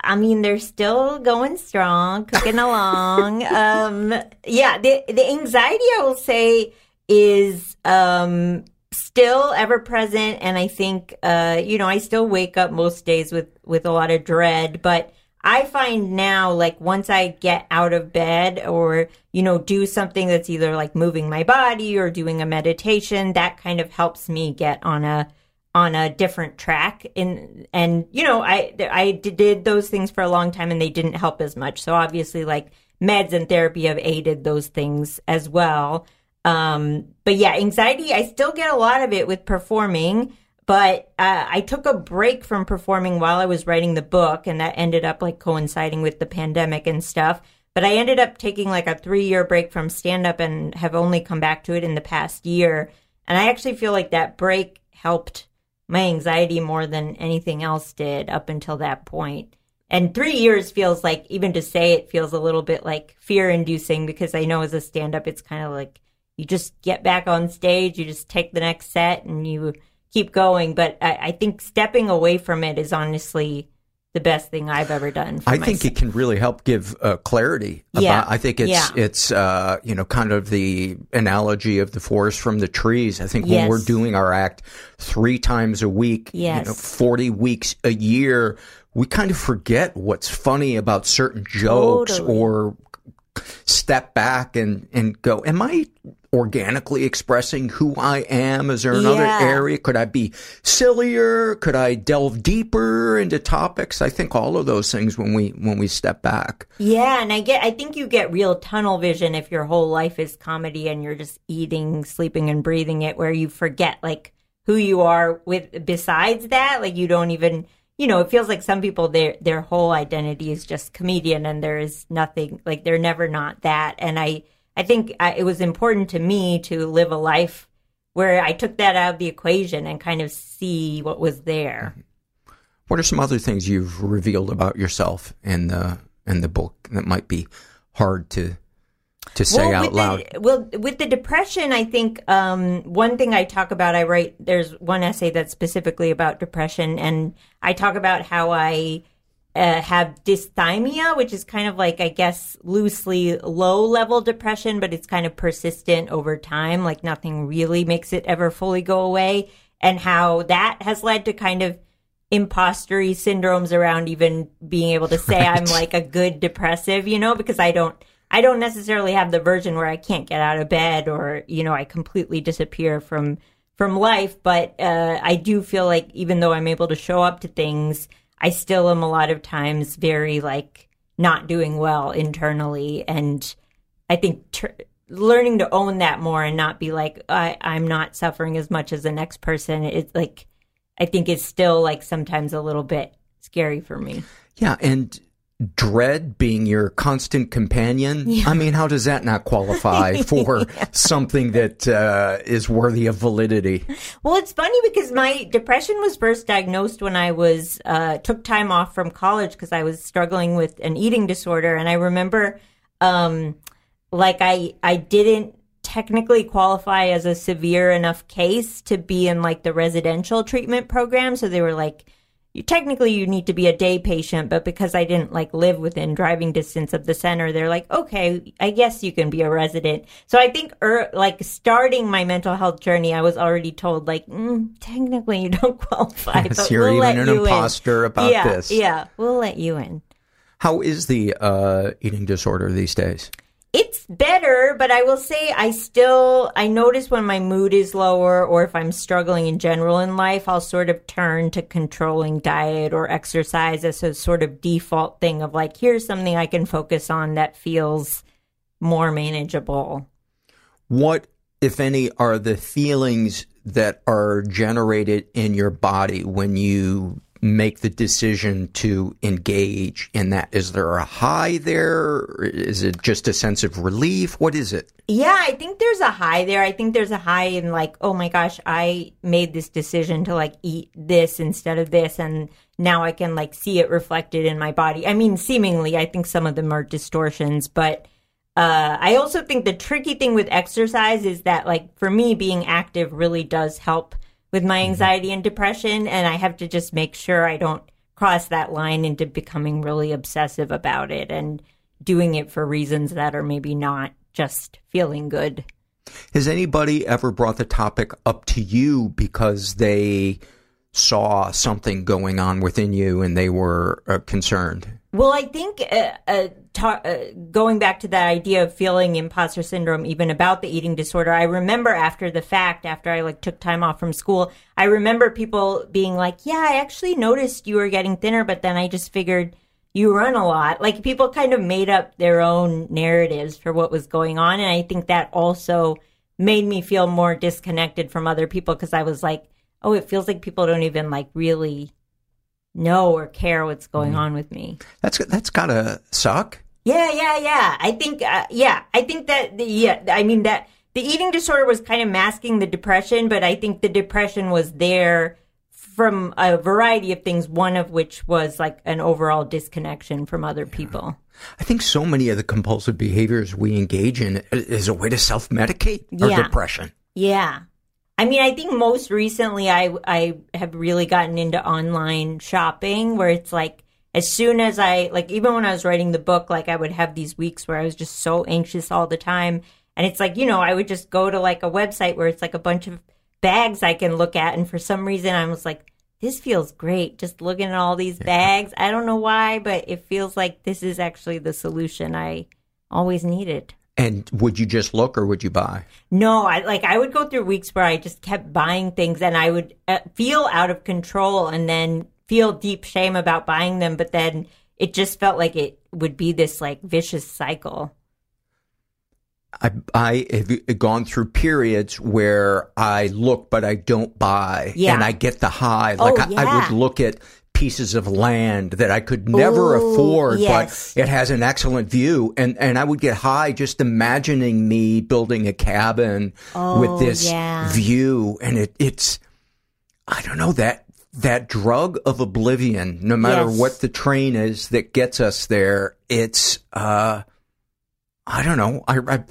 I mean they're still going strong, cooking along. um yeah, the the anxiety I will say is um still ever present and I think uh you know I still wake up most days with with a lot of dread, but I find now, like, once I get out of bed or, you know, do something that's either like moving my body or doing a meditation, that kind of helps me get on a, on a different track. In and you know i i did those things for a long time and they didn't help as much. So obviously like meds and therapy have aided those things as well. Um but yeah anxiety i still get a lot of it with performing but uh, i took a break from performing while i was writing the book and that ended up like coinciding with the pandemic and stuff. But i ended up taking like a three year break from stand up and have only come back to it in the past year. And i actually feel like that break helped my anxiety more than anything else did up until that point. And three years feels like, even to say it feels a little bit like fear inducing because I know as a stand up, it's kind of like you just get back on stage, you just take the next set and you keep going. But I, I think stepping away from it is honestly the best thing I've ever done. I think it can really help give uh, clarity. About, Yeah. I think it's Yeah. it's uh, you know kind of the analogy of the forest from the trees. I think when Yes. we're doing our act three times a week, you Yes. know, forty weeks a year, we kind of forget what's funny about certain jokes Totally. or step back and and go, am I organically expressing who I am? Is there another Yeah. area? Could I be sillier? Could I delve deeper into topics? I think all of those things when we when we step back. Yeah, and I get I think you get real tunnel vision if your whole life is comedy and you're just eating, sleeping and breathing it where you forget like who you are with besides that, like you don't even you know, it feels like some people their their whole identity is just comedian and there is nothing like they're never not that and I I think I, it was important to me to live a life where I took that out of the equation and kind of see what was there. What are some other things you've revealed about yourself in the in the book that might be hard to to say out with loud? The, well, with the depression, I think um, one thing I talk about, I write, there's one essay that's specifically about depression, and I talk about how I uh, have dysthymia, which is kind of like, I guess, loosely low level depression, but it's kind of persistent over time. Like nothing really makes it ever fully go away. And how that has led to kind of impostery syndromes around even being able to say I'm like a good depressive, you know, because I don't I don't necessarily have the version where I can't get out of bed or, you know, I completely disappear from from life, but uh, I do feel like even though I'm able to show up to things, I still am a lot of times very like not doing well internally and I think tr- learning to own that more and not be like I, I'm not suffering as much as the next person. It's like I think it's still like sometimes a little bit scary for me. Yeah, and dread being your constant companion. I mean, how does that not qualify for something that uh, is worthy of validity? Well, it's funny because my depression was first diagnosed when I was uh, took time off from college because I was struggling with an eating disorder, and I remember, um, like I I didn't technically qualify as a severe enough case to be in like the residential treatment program, so they were like. You, technically, you need to be a day patient, but because I didn't like live within driving distance of the center, they're like, okay, I guess you can be a resident. So I think, er, like starting my mental health journey, I was already told, like, mm, technically you don't qualify. Yes, but you're we'll even an you in." imposter about yeah, this. Yeah, we'll let you in. How is the uh, eating disorder these days? It's better, but I will say I still I notice when my mood is lower or if I'm struggling in general in life, I'll sort of turn to controlling diet or exercise as a sort of default thing of like here's something I can focus on that feels more manageable. What, if any, are the feelings that are generated in your body when you make the decision to engage in that? Is there a high there? Is it just a sense of relief? What is it? Yeah, I think there's a high there. I think there's a high in like, oh my gosh, I made this decision to like eat this instead of this and now I can like see it reflected in my body. I mean, seemingly, I think some of them are distortions, but uh, I also think the tricky thing with exercise is that like for me being active really does help with my anxiety and depression and I have to just make sure I don't cross that line into becoming really obsessive about it and doing it for reasons that are maybe not just feeling good. Has anybody ever brought the topic up to you because they saw something going on within you and they were uh, concerned? Well, I think uh, uh, ta- uh, going back to that idea of feeling imposter syndrome, even about the eating disorder, I remember after the fact, after I like took time off from school, I remember people being like, "Yeah, I actually noticed you were getting thinner, but then I just figured." You run a lot. Like people kind of made up their own narratives for what was going on. And I think that also made me feel more disconnected from other people because I was like, oh, it feels like people don't even like really know or care what's going on with me. That's that's gotta suck. Yeah, yeah, yeah. I think, uh, yeah, I think that, the, yeah, I mean, that the eating disorder was kind of masking the depression, but I think the depression was there from a variety of things, one of which was like an overall disconnection from other people. I think so many of the compulsive behaviors we engage in is a way to self medicate our Yeah. depression. Yeah. I mean, I think most recently I I have really gotten into online shopping where it's like as soon as I like even when I was writing the book, like I would have these weeks where I was just so anxious all the time. And it's like, you know, I would just go to like a website where it's like a bunch of bags I can look at and for some reason I was like, this feels great just looking at all these bags. I don't know why, but it feels like this is actually the solution I always needed. And would you just look or would you buy? No, I like I would go through weeks where I just kept buying things and I would uh, feel out of control and then feel deep shame about buying them, but then it just felt like it would be this like vicious cycle. I, I have gone through periods where I look but I don't buy, Yeah. and I get the high. Oh, like Oh, I, I would look at pieces of land that I could never Ooh, afford, yes. but it has an excellent view, and and I would get high just imagining me building a cabin Oh, with this yeah. view, and it it's I don't know that that drug of oblivion. No matter Yes. what the train is that gets us there, it's uh I don't know. I, I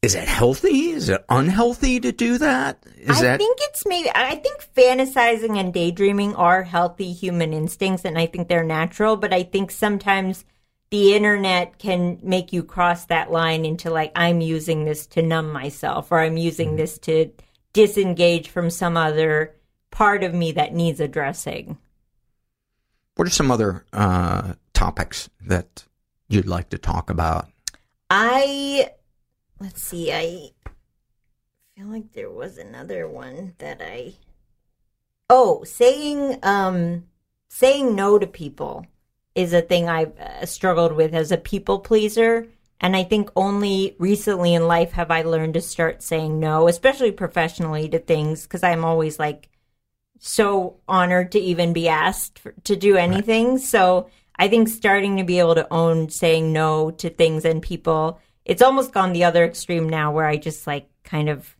is it healthy? Is it unhealthy to do that? Is I that think it's maybe I think fantasizing and daydreaming are healthy human instincts and I think they're natural, but I think sometimes the internet can make you cross that line into like I'm using this to numb myself or I'm using this to disengage from some other part of me that needs addressing. what are some other uh topics that you'd like to talk about? I let's see, I feel like there was another one that I Oh, saying um saying no to people is a thing I've uh, struggled with as a people pleaser and I think only recently in life have I learned to start saying no, especially professionally to things cuz I'm always like so honored to even be asked for, to do anything. So I think starting to be able to own saying no to things and people, it's almost gone the other extreme now where I just like kind of,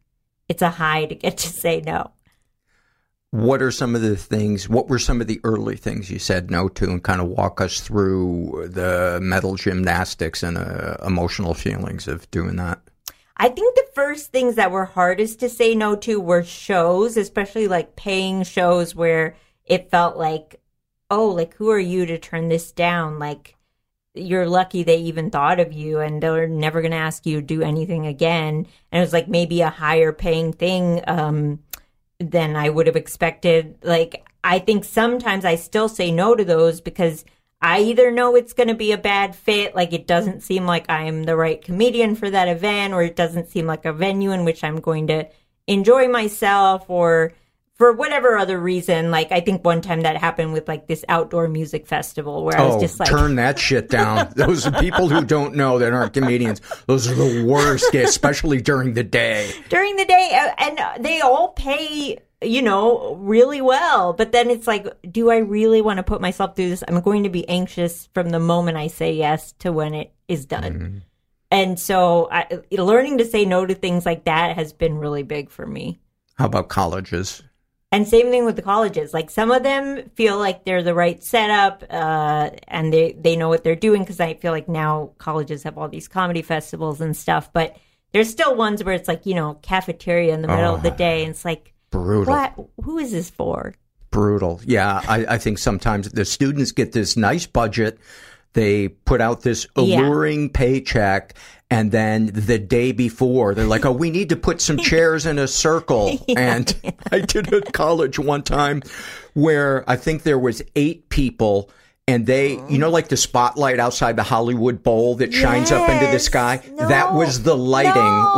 it's a high to get to say no. What are some of the things, what were some of the early things you said no to and kind of walk us through the mental gymnastics and uh, emotional feelings of doing that? I think the first things that were hardest to say no to were shows, especially like paying shows where it felt like, oh, like who are you to turn this down? Like you're lucky they even thought of you and they're never going to ask you to do anything again. And it was like maybe a higher paying thing um, than I would have expected. Like I think sometimes I still say no to those because I either know it's going to be a bad fit, like it doesn't seem like I'm the right comedian for that event, or it doesn't seem like a venue in which I'm going to enjoy myself, or for whatever other reason. Like I think one time that happened with like this outdoor music festival where I was oh, just like, turn that shit down. Those are people who don't know that aren't comedians. Those are the worst, especially during the day. during the day uh, and they all pay you know really well. But then it's like do i really want to put myself through this? I'm going to be anxious from the moment i say yes to when it is done. And so I, learning to say no to things like that has been really big for me. How about colleges? and same thing with the colleges. Like some of them feel like they're the right setup uh, and they, they know what they're doing because i feel like now colleges have all these comedy festivals and stuff. But there's still ones where it's like you know cafeteria in the middle of the Oh. day and it's like Brutal. what who is this for Brutal. Yeah, I, I think sometimes the students get this nice budget. They put out this Yeah. alluring paycheck, And then the day before, they're like, oh, we need to put some chairs in a circle. And I did a college one time where I think there was eight people and they, you know, like the spotlight outside the Hollywood Bowl that shines up into the sky. No. That was the lighting.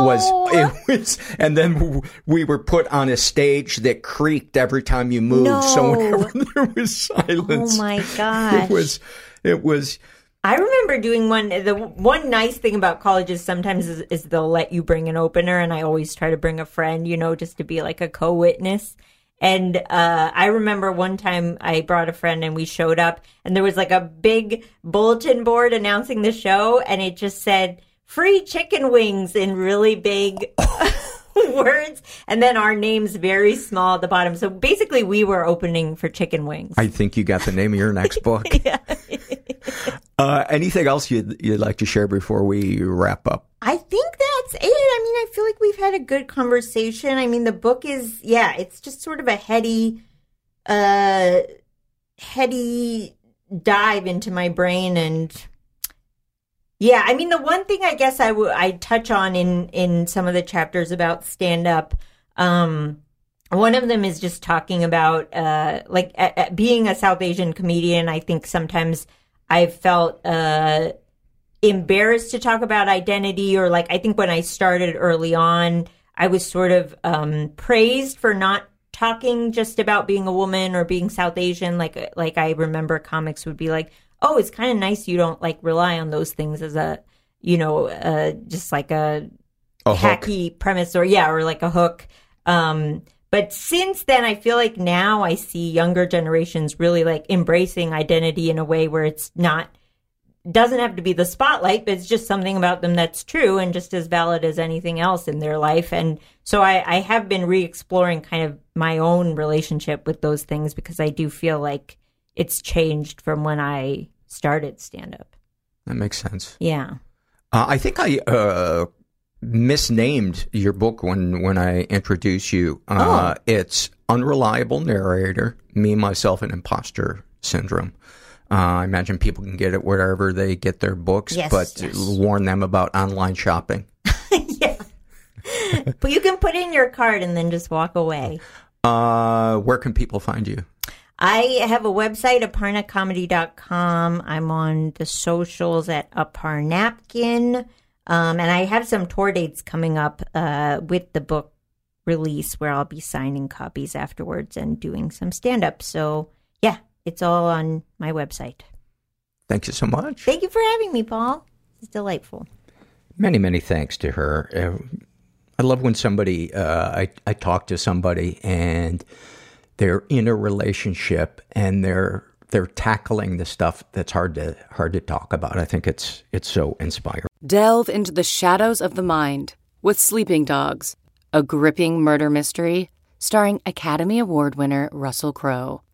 Was it was, and then we were put on a stage that creaked every time you moved. So whenever there was silence, Oh my god, it was, it was. I remember doing one. The one nice thing about college is sometimes is, is they'll let you bring an opener, and I always try to bring a friend, you know, just to be like a co-witness. And uh, I remember one time I brought a friend, and we showed up, and there was like a big bulletin board announcing the show, and it just said "free chicken wings" in really big. words and then our names very small at the bottom so basically we were opening for chicken wings I think you got the name of your next book. uh, anything else you'd, you'd like to share before we wrap up? I think that's it. I mean, I feel like we've had a good conversation. I mean, the book is, yeah, it's just sort of a heady, uh, heady dive into my brain and yeah, I mean, the one thing I guess I would I touch on in in some of the chapters about stand up, um, one of them is just talking about uh, like a, a- being a South Asian comedian. I think sometimes I've felt uh, embarrassed to talk about identity, or like I think when I started early on, I was sort of um, praised for not talking just about being a woman or being South Asian. Like like I remember comics would be like, "Oh, it's kind of nice you don't like rely on those things as a you know uh, just like a A hook. hacky premise or yeah or like a hook." Um, but since then, I feel like now I see younger generations really like embracing identity in a way where it's not doesn't have to be the spotlight, but it's just something about them that's true and just as valid as anything else in their life. And so I, I have been re exploring kind of my own relationship with those things because I do feel like it's changed from when I started stand up. That makes sense. Yeah. Uh, I think I uh, misnamed your book when when I introduced you. Uh, It's unreliable narrator, me myself and imposter syndrome. Uh, I imagine people can get it wherever they get their books, Yes, but yes. warn them about online shopping. Yeah. but you can put in your card and then just walk away. Uh, where can people find you? I have a website, aparnacomedy.com. I'm on the socials at aparnapkin. Um, and I have some tour dates coming up uh, with the book release where I'll be signing copies afterwards and doing some stand up. So, yeah, it's all on my website. Thank you so much. Thank you for having me, Paul. It's delightful. Many, many thanks to her. Uh, I love when somebody, uh, I, I talk to somebody and they're in a relationship and they're they're tackling the stuff that's hard to hard to talk about. I think it's it's so inspiring. Delve into the shadows of the mind with Sleeping Dogs, a gripping murder mystery starring Academy Award winner Russell Crowe.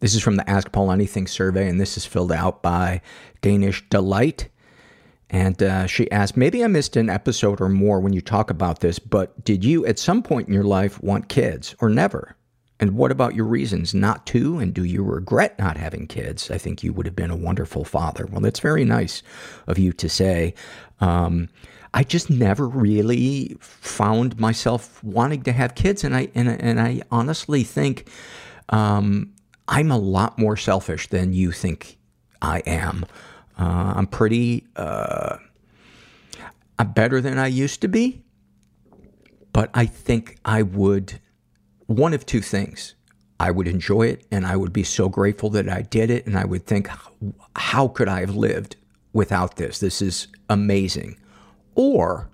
This is from the Ask Paul Anything survey, and this is filled out by Danish Delight. And uh, she asked, maybe I missed an episode or more when you talk about this, but did you at some point in your life want kids or never? And what about your reasons not to? And do you regret not having kids? I think you would have been a wonderful father. Well, that's very nice of you to say. Um, I just never really found myself wanting to have kids, and I and, and I honestly think um, I'm a lot more selfish than you think I am. Uh, I'm pretty. Uh, I'm better than I used to be, but I think I would, one of two things. I would enjoy it and I would be so grateful that I did it and I would think, how could I have lived without this? This is amazing. Or,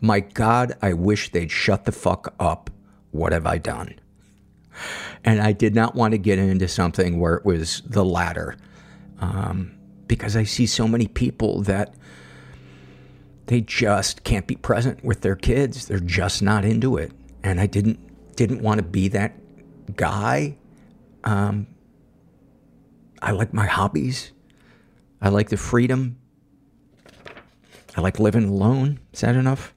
my God, I wish they'd shut the fuck up. What have I done? And I did not want to get into something where it was the latter. Um, because I see so many people that they just can't be present with their kids. They're just not into it. And I didn't didn't want to be that guy. Um, I like my hobbies. I like the freedom. I like living alone. Is that enough?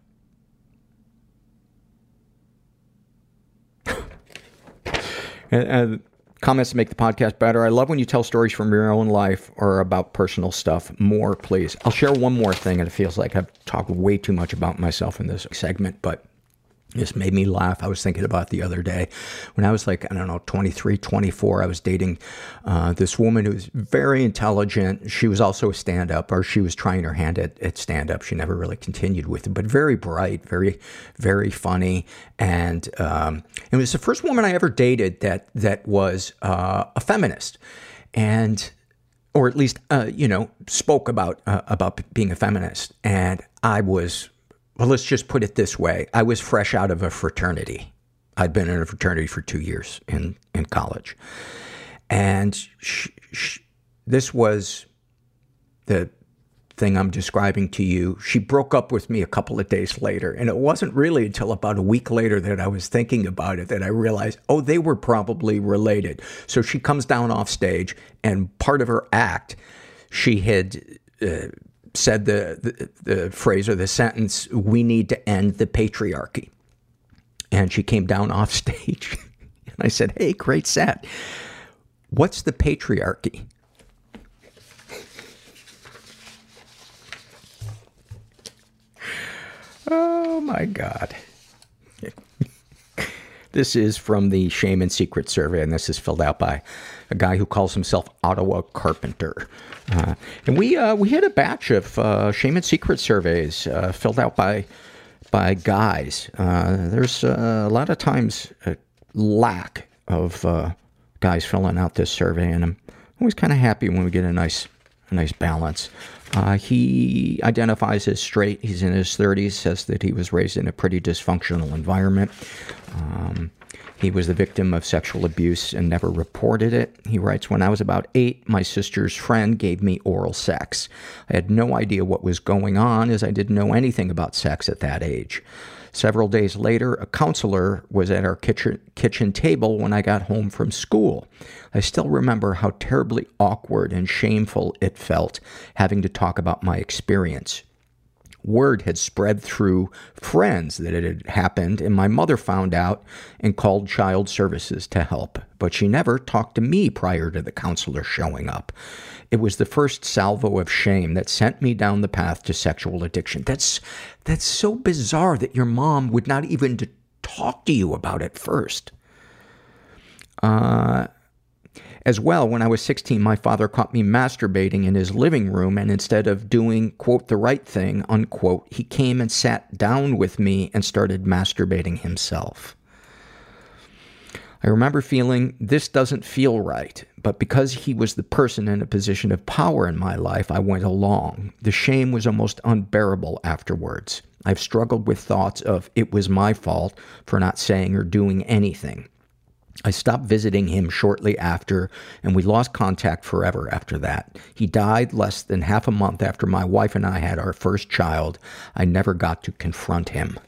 And, comments to make the podcast better. I love when you tell stories from your own life or about personal stuff. More, please. I'll share one more thing, and it feels like I've talked way too much about myself in this segment, but this made me laugh. I was thinking about the other day. When I was like, I don't know, 23, 24, I was dating uh, this woman who was very intelligent. She was also a stand up, or she was trying her hand at, at stand up. She never really continued with it, but very bright, very, very funny. And um, it was the first woman I ever dated that, that was uh, a feminist. And or at least uh, you know spoke about uh, about being a feminist and i was well, let's just put it this way. I was fresh out of a fraternity. I'd been in a fraternity for two years in, in college. And sh- sh- this was the thing I'm describing to you. She broke up with me a couple of days later. And it wasn't really until about a week later that I was thinking about it that I realized, oh, they were probably related. So she comes down off stage, and part of her act, she had. Uh, said the, the, the phrase or the sentence, we need to end the patriarchy. And she came down off stage. and I said, hey, great set. What's the patriarchy? oh my God. this is from the Shame and Secret survey, and this is filled out by a guy who calls himself Ottawa Carpenter. Uh, and we uh, we had a batch of uh, shame and secret surveys uh, filled out by by guys. Uh, there's uh, a lot of times a lack of guys filling out this survey, and I'm always kind of happy when we get a nice a nice balance. he identifies as straight. He's in his 30s. Says that he was raised in a pretty dysfunctional environment. Um, he was the victim of sexual abuse and never reported it. He writes, When I was about eight, my sister's friend gave me oral sex. I had no idea what was going on as I didn't know anything about sex at that age. Several days later, a counselor was at our kitchen, kitchen table when I got home from school. I still remember how terribly awkward and shameful it felt having to talk about my experience word had spread through friends that it had happened, and my mother found out and called child services to help. But she never talked to me prior to the counselor showing up. It was the first salvo of shame that sent me down the path to sexual addiction. That's that's so bizarre that your mom would not even talk to you about it first. Uh, as well, when I was 16, my father caught me masturbating in his living room, and instead of doing, quote, the right thing, unquote, he came and sat down with me and started masturbating himself. I remember feeling, this doesn't feel right, but because he was the person in a position of power in my life, I went along. The shame was almost unbearable afterwards. I've struggled with thoughts of it was my fault for not saying or doing anything. I stopped visiting him shortly after, and we lost contact forever after that. He died less than half a month after my wife and I had our first child. I never got to confront him.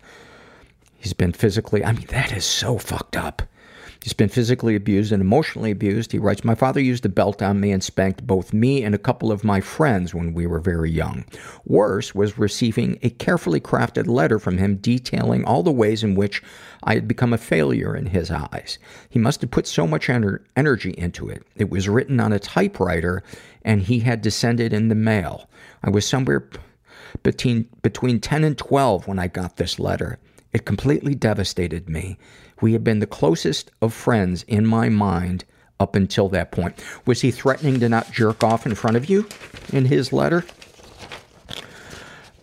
He's been physically, I mean, that is so fucked up. He's been physically abused and emotionally abused. He writes, My father used a belt on me and spanked both me and a couple of my friends when we were very young. Worse was receiving a carefully crafted letter from him detailing all the ways in which I had become a failure in his eyes. He must have put so much ener- energy into it. It was written on a typewriter and he had it in the mail. I was somewhere between, between 10 and 12 when I got this letter. It completely devastated me. We had been the closest of friends in my mind up until that point. Was he threatening to not jerk off in front of you in his letter?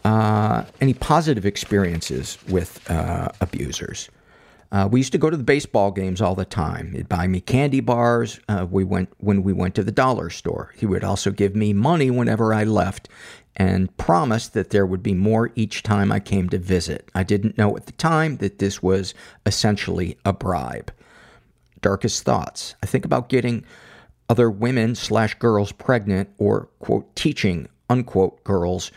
Uh, any positive experiences with uh, abusers? Uh, we used to go to the baseball games all the time. He'd buy me candy bars. Uh, we went when we went to the dollar store. He would also give me money whenever I left, and promised that there would be more each time I came to visit. I didn't know at the time that this was essentially a bribe. Darkest thoughts. I think about getting other women slash girls pregnant or quote teaching unquote girls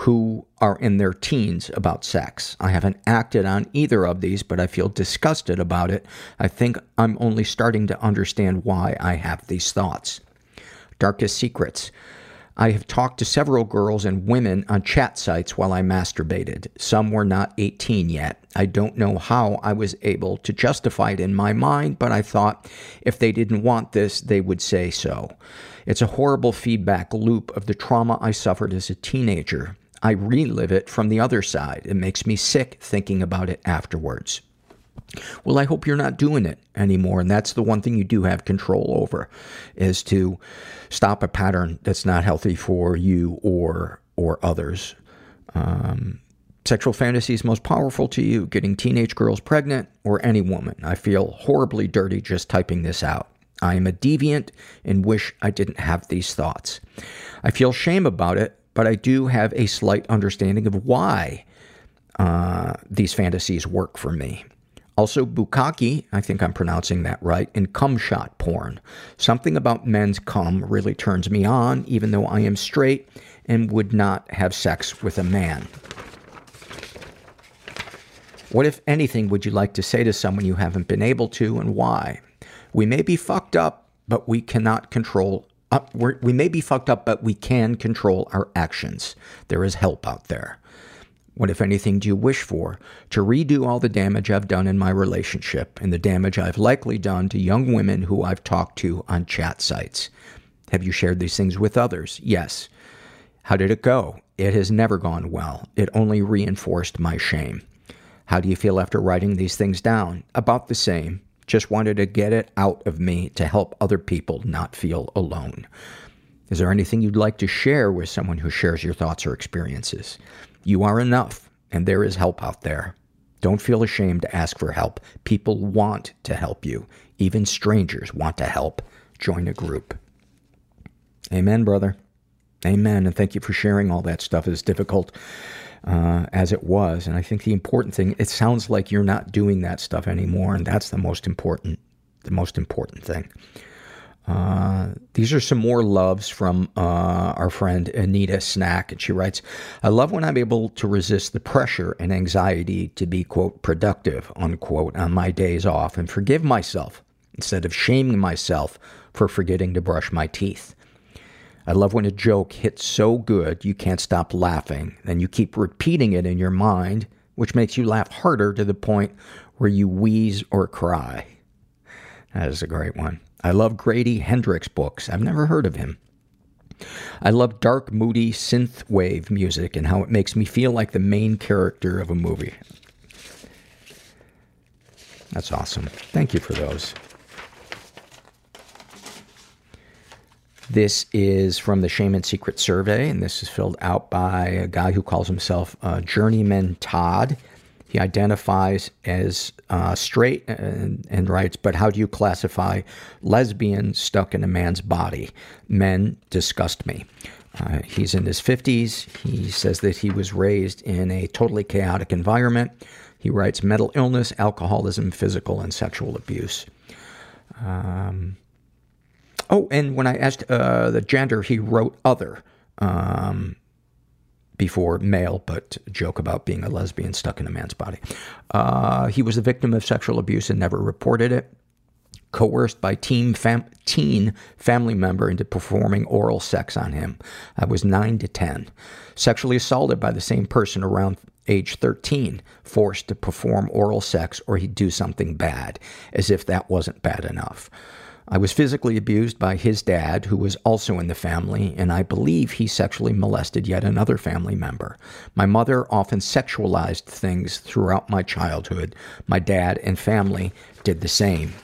who are in their teens about sex. I haven't acted on either of these, but I feel disgusted about it. I think I'm only starting to understand why I have these thoughts. Darkest secrets. I have talked to several girls and women on chat sites while I masturbated. Some were not 18 yet. I don't know how I was able to justify it in my mind, but I thought if they didn't want this, they would say so. It's a horrible feedback loop of the trauma I suffered as a teenager. I relive it from the other side. It makes me sick thinking about it afterwards. Well, I hope you're not doing it anymore. And that's the one thing you do have control over is to stop a pattern that's not healthy for you or, or others. Um, sexual fantasies most powerful to you, getting teenage girls pregnant or any woman. I feel horribly dirty just typing this out. I am a deviant and wish I didn't have these thoughts. I feel shame about it, but I do have a slight understanding of why uh, these fantasies work for me. Also, bukkake, I think I'm pronouncing that right, and cum shot porn. Something about men's cum really turns me on, even though I am straight and would not have sex with a man. What, if anything, would you like to say to someone you haven't been able to, and why? We may be fucked up, but we cannot control uh, we may be fucked up, but we can control our actions. There is help out there. What, if anything, do you wish for? To redo all the damage I've done in my relationship and the damage I've likely done to young women who I've talked to on chat sites. Have you shared these things with others? Yes. How did it go? It has never gone well. It only reinforced my shame. How do you feel after writing these things down? About the same. Just wanted to get it out of me to help other people not feel alone. Is there anything you'd like to share with someone who shares your thoughts or experiences? You are enough, and there is help out there. Don't feel ashamed to ask for help. People want to help you. Even strangers want to help. Join a group. Amen, brother. Amen. And thank you for sharing all that stuff. It's difficult uh, as it was. And I think the important thing, it sounds like you're not doing that stuff anymore, and that's the most important, the most important thing. Uh, these are some more loves from uh, our friend Anita Snack, and she writes, "I love when I'm able to resist the pressure and anxiety to be quote productive unquote on my days off and forgive myself instead of shaming myself for forgetting to brush my teeth. I love when a joke hits so good you can't stop laughing, then you keep repeating it in your mind, which makes you laugh harder to the point where you wheeze or cry. That is a great one. I love Grady Hendrix books. I've never heard of him. I love dark, moody synth wave music and how it makes me feel like the main character of a movie. That's awesome. Thank you for those. This is from the Shame and Secret survey, and this is filled out by a guy who calls himself uh, Journeyman Todd. He identifies as uh, straight and, and writes, but how do you classify lesbian stuck in a man's body? Men disgust me. Uh, he's in his 50s. He says that he was raised in a totally chaotic environment. He writes mental illness, alcoholism, physical and sexual abuse. Um, oh, and when I asked uh, the gender, he wrote other. Um, before male, but joke about being a lesbian stuck in a man's body. Uh, he was a victim of sexual abuse and never reported it. Coerced by teen, fam- teen family member into performing oral sex on him. I was 9 to 10. Sexually assaulted by the same person around age 13. Forced to perform oral sex or he'd do something bad, as if that wasn't bad enough. I was physically abused by his dad, who was also in the family, and I believe he sexually molested yet another family member. My mother often sexualized things throughout my childhood. My dad and family did the same.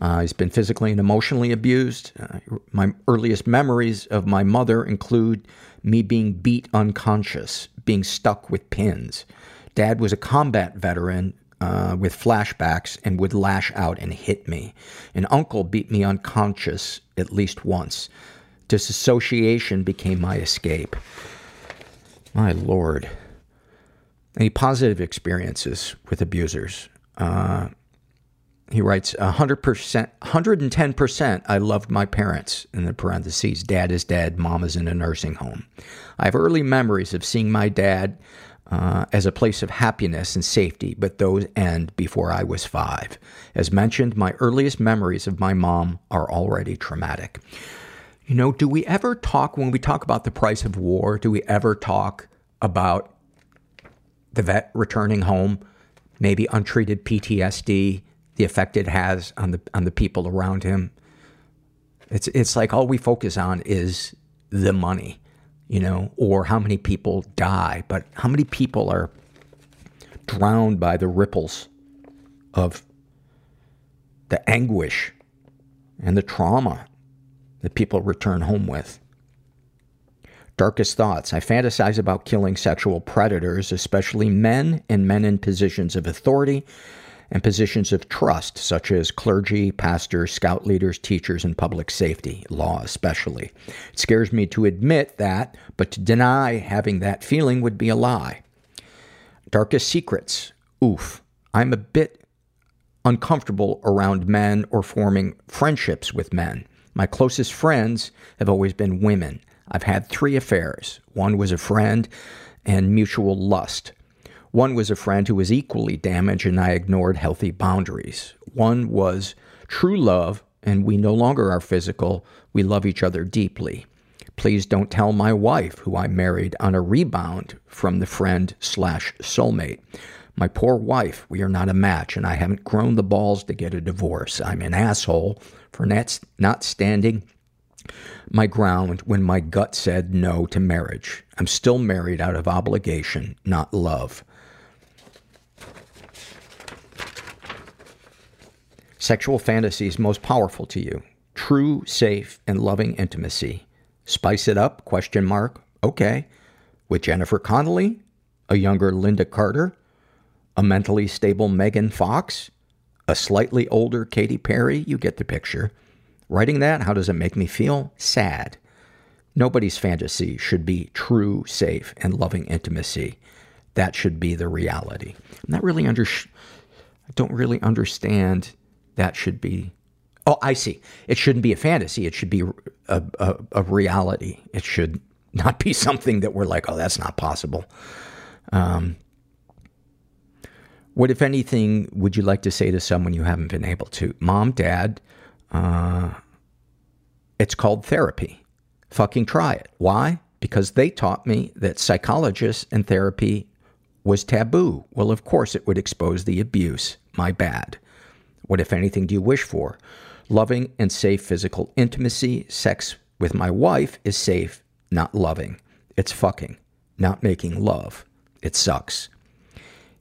Uh, he's been physically and emotionally abused. Uh, my earliest memories of my mother include me being beat unconscious, being stuck with pins. Dad was a combat veteran uh, with flashbacks and would lash out and hit me. An uncle beat me unconscious at least once. Disassociation became my escape. My lord. Any positive experiences with abusers? Uh, he writes 100%, 110% I loved my parents, in the parentheses, dad is dead, mom is in a nursing home. I have early memories of seeing my dad Uh, as a place of happiness and safety, but those end before I was five. As mentioned, my earliest memories of my mom are already traumatic. You know, do we ever talk, when we talk about the price of war, do we ever talk about the vet returning home, maybe untreated PTSD, the effect it has on the on the people around him. It's it's like all we focus on is the money, you know, or how many people die, but how many people are drowned by the ripples of the anguish and the trauma that people return home with. Darkest thoughts. I fantasize about killing sexual predators, especially men and men in positions of authority and positions of trust, such as clergy, pastors, scout leaders, teachers, and public safety, law especially. It scares me to admit that, but to deny having that feeling would be a lie. Darkest secrets. Oof. I'm a bit uncomfortable around men or forming friendships with men. My closest friends have always been women. I've had three affairs. One was a friend and mutual lust. One was a friend who was equally damaged and I ignored healthy boundaries. One was true love and we no longer are physical. We love each other deeply. Please don't tell my wife, who I married on a rebound from the friend slash soulmate. My poor wife, we are not a match, and I haven't grown the balls to get a divorce. I'm an asshole for not, standing my ground when my gut said no to marriage. I'm still married out of obligation, not love. Sexual fantasies most powerful to you. True, safe, and loving intimacy. Spice it up? Question mark. Okay. With Jennifer Connelly, a younger Lynda Carter, a mentally stable Megan Fox, a slightly older Katy Perry. You get the picture. Writing that, how does it make me feel? Sad. Nobody's fantasy should be true, safe, and loving intimacy. That should be the reality. I'm not really under. I don't really understand that should be. Oh, I see. It shouldn't be a fantasy. It should be a, a, a reality. It should not be something that we're like, oh, that's not possible. Um, what, if anything, would you like to say to someone you haven't been able to? Mom, dad, uh, it's called therapy. Fucking try it. Why? Because they taught me that psychologists and therapy was taboo. Well, of course it would expose the abuse. My bad. What, if anything, do you wish for? Loving and safe physical intimacy. Sex with my wife is safe, not loving. It's fucking, not making love. It sucks.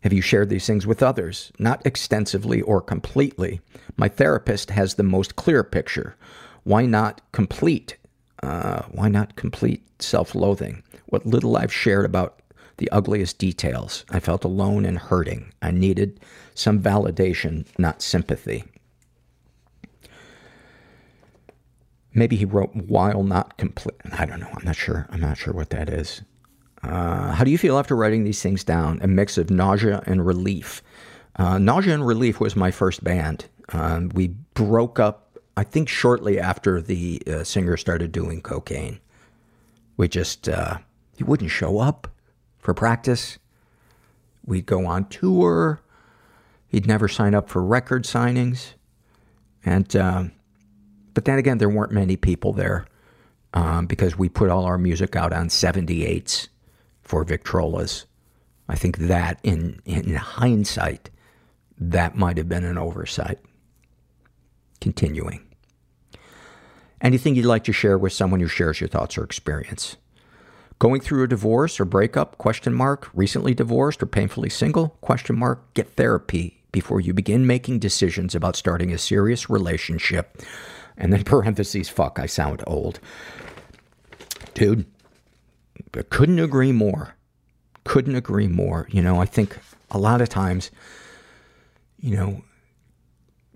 Have you shared these things with others? Not extensively or completely. My therapist has the most clear picture. Why not complete? Uh, why not complete self-loathing? What little I've shared about the ugliest details. I felt alone and hurting. I needed some validation, not sympathy. Maybe he wrote while not complete. I don't know. I'm not sure. I'm not sure what that is. Uh, how do you feel after writing these things down? A mix of nausea and relief. Uh, nausea and relief was my first band. Um, we broke up, I think, shortly after the uh, singer started doing cocaine. We just, uh, he wouldn't show up for practice. We'd go on tour. He'd never sign up for record signings. And, um, but then again, there weren't many people there um, because we put all our music out on 78s for Victrolas. I think that, in, in hindsight, that might have been an oversight. Continuing. Anything you'd like to share with someone who shares your thoughts or experience? Going through a divorce or breakup? Question mark. Recently divorced or painfully single? Question mark. Get therapy before you begin making decisions about starting a serious relationship. And then parentheses, fuck, I sound old. Dude, I couldn't agree more. Couldn't agree more. You know, I think a lot of times, you know,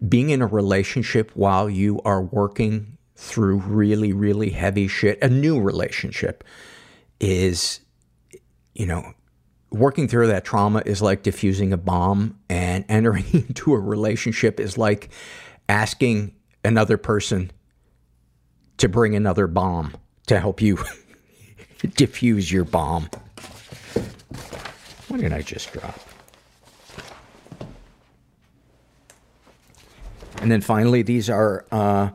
being in a relationship while you are working through really, really heavy shit, a new relationship is, you know, working through that trauma is like diffusing a bomb and entering into a relationship is like asking another person to bring another bomb to help you diffuse your bomb. What did I just drop? And then finally, these are uh,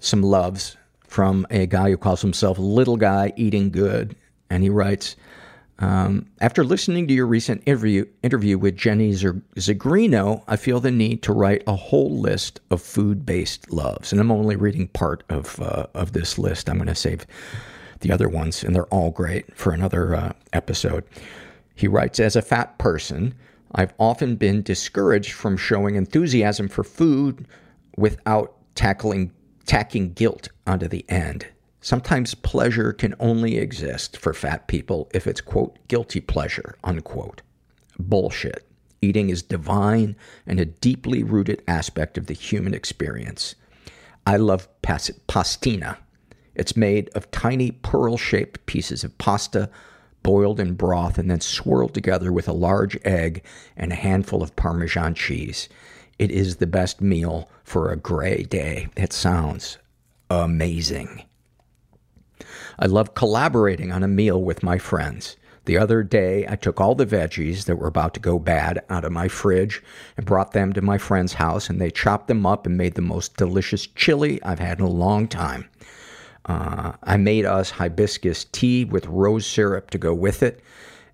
some loves from a guy who calls himself Little Guy Eating Good. And he writes, um, after listening to your recent interview, interview with Jenny Zigrino, I feel the need to write a whole list of food-based loves. And I'm only reading part of, uh, of this list. I'm going to save the other ones, and they're all great for another uh, episode. He writes, as a fat person, I've often been discouraged from showing enthusiasm for food without tackling, tacking guilt onto the end. Sometimes pleasure can only exist for fat people if it's, quote, guilty pleasure, unquote. Bullshit. Eating is divine and a deeply rooted aspect of the human experience. I love pas- pastina. It's made of tiny pearl shaped pieces of pasta boiled in broth and then swirled together with a large egg and a handful of Parmesan cheese. It is the best meal for a gray day. It sounds amazing. I love collaborating on a meal with my friends. The other day, I took all the veggies that were about to go bad out of my fridge and brought them to my friend's house, and they chopped them up and made the most delicious chili I've had in a long time. Uh, I made us hibiscus tea with rose syrup to go with it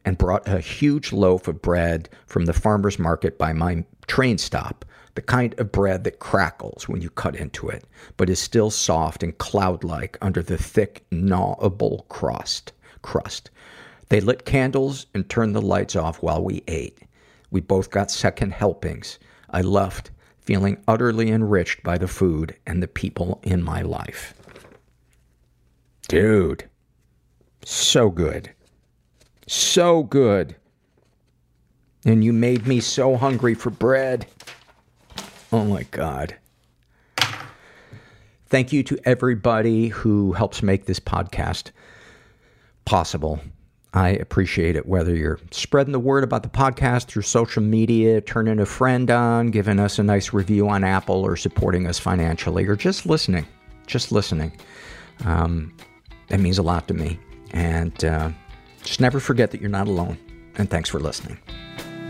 and brought a huge loaf of bread from the farmer's market by my train stop. The kind of bread that crackles when you cut into it, but is still soft and cloud-like under the thick, gnawable crust. crust. They lit candles and turned the lights off while we ate. We both got second helpings. I left feeling utterly enriched by the food and the people in my life. Dude. So good. So good. And you made me so hungry for bread. Oh my God. Thank you to everybody who helps make this podcast possible. I appreciate it, whether you're spreading the word about the podcast through social media, turning a friend on, giving us a nice review on Apple, or supporting us financially, or just listening. Just listening. Um, that means a lot to me. And uh, just never forget that you're not alone. And thanks for listening.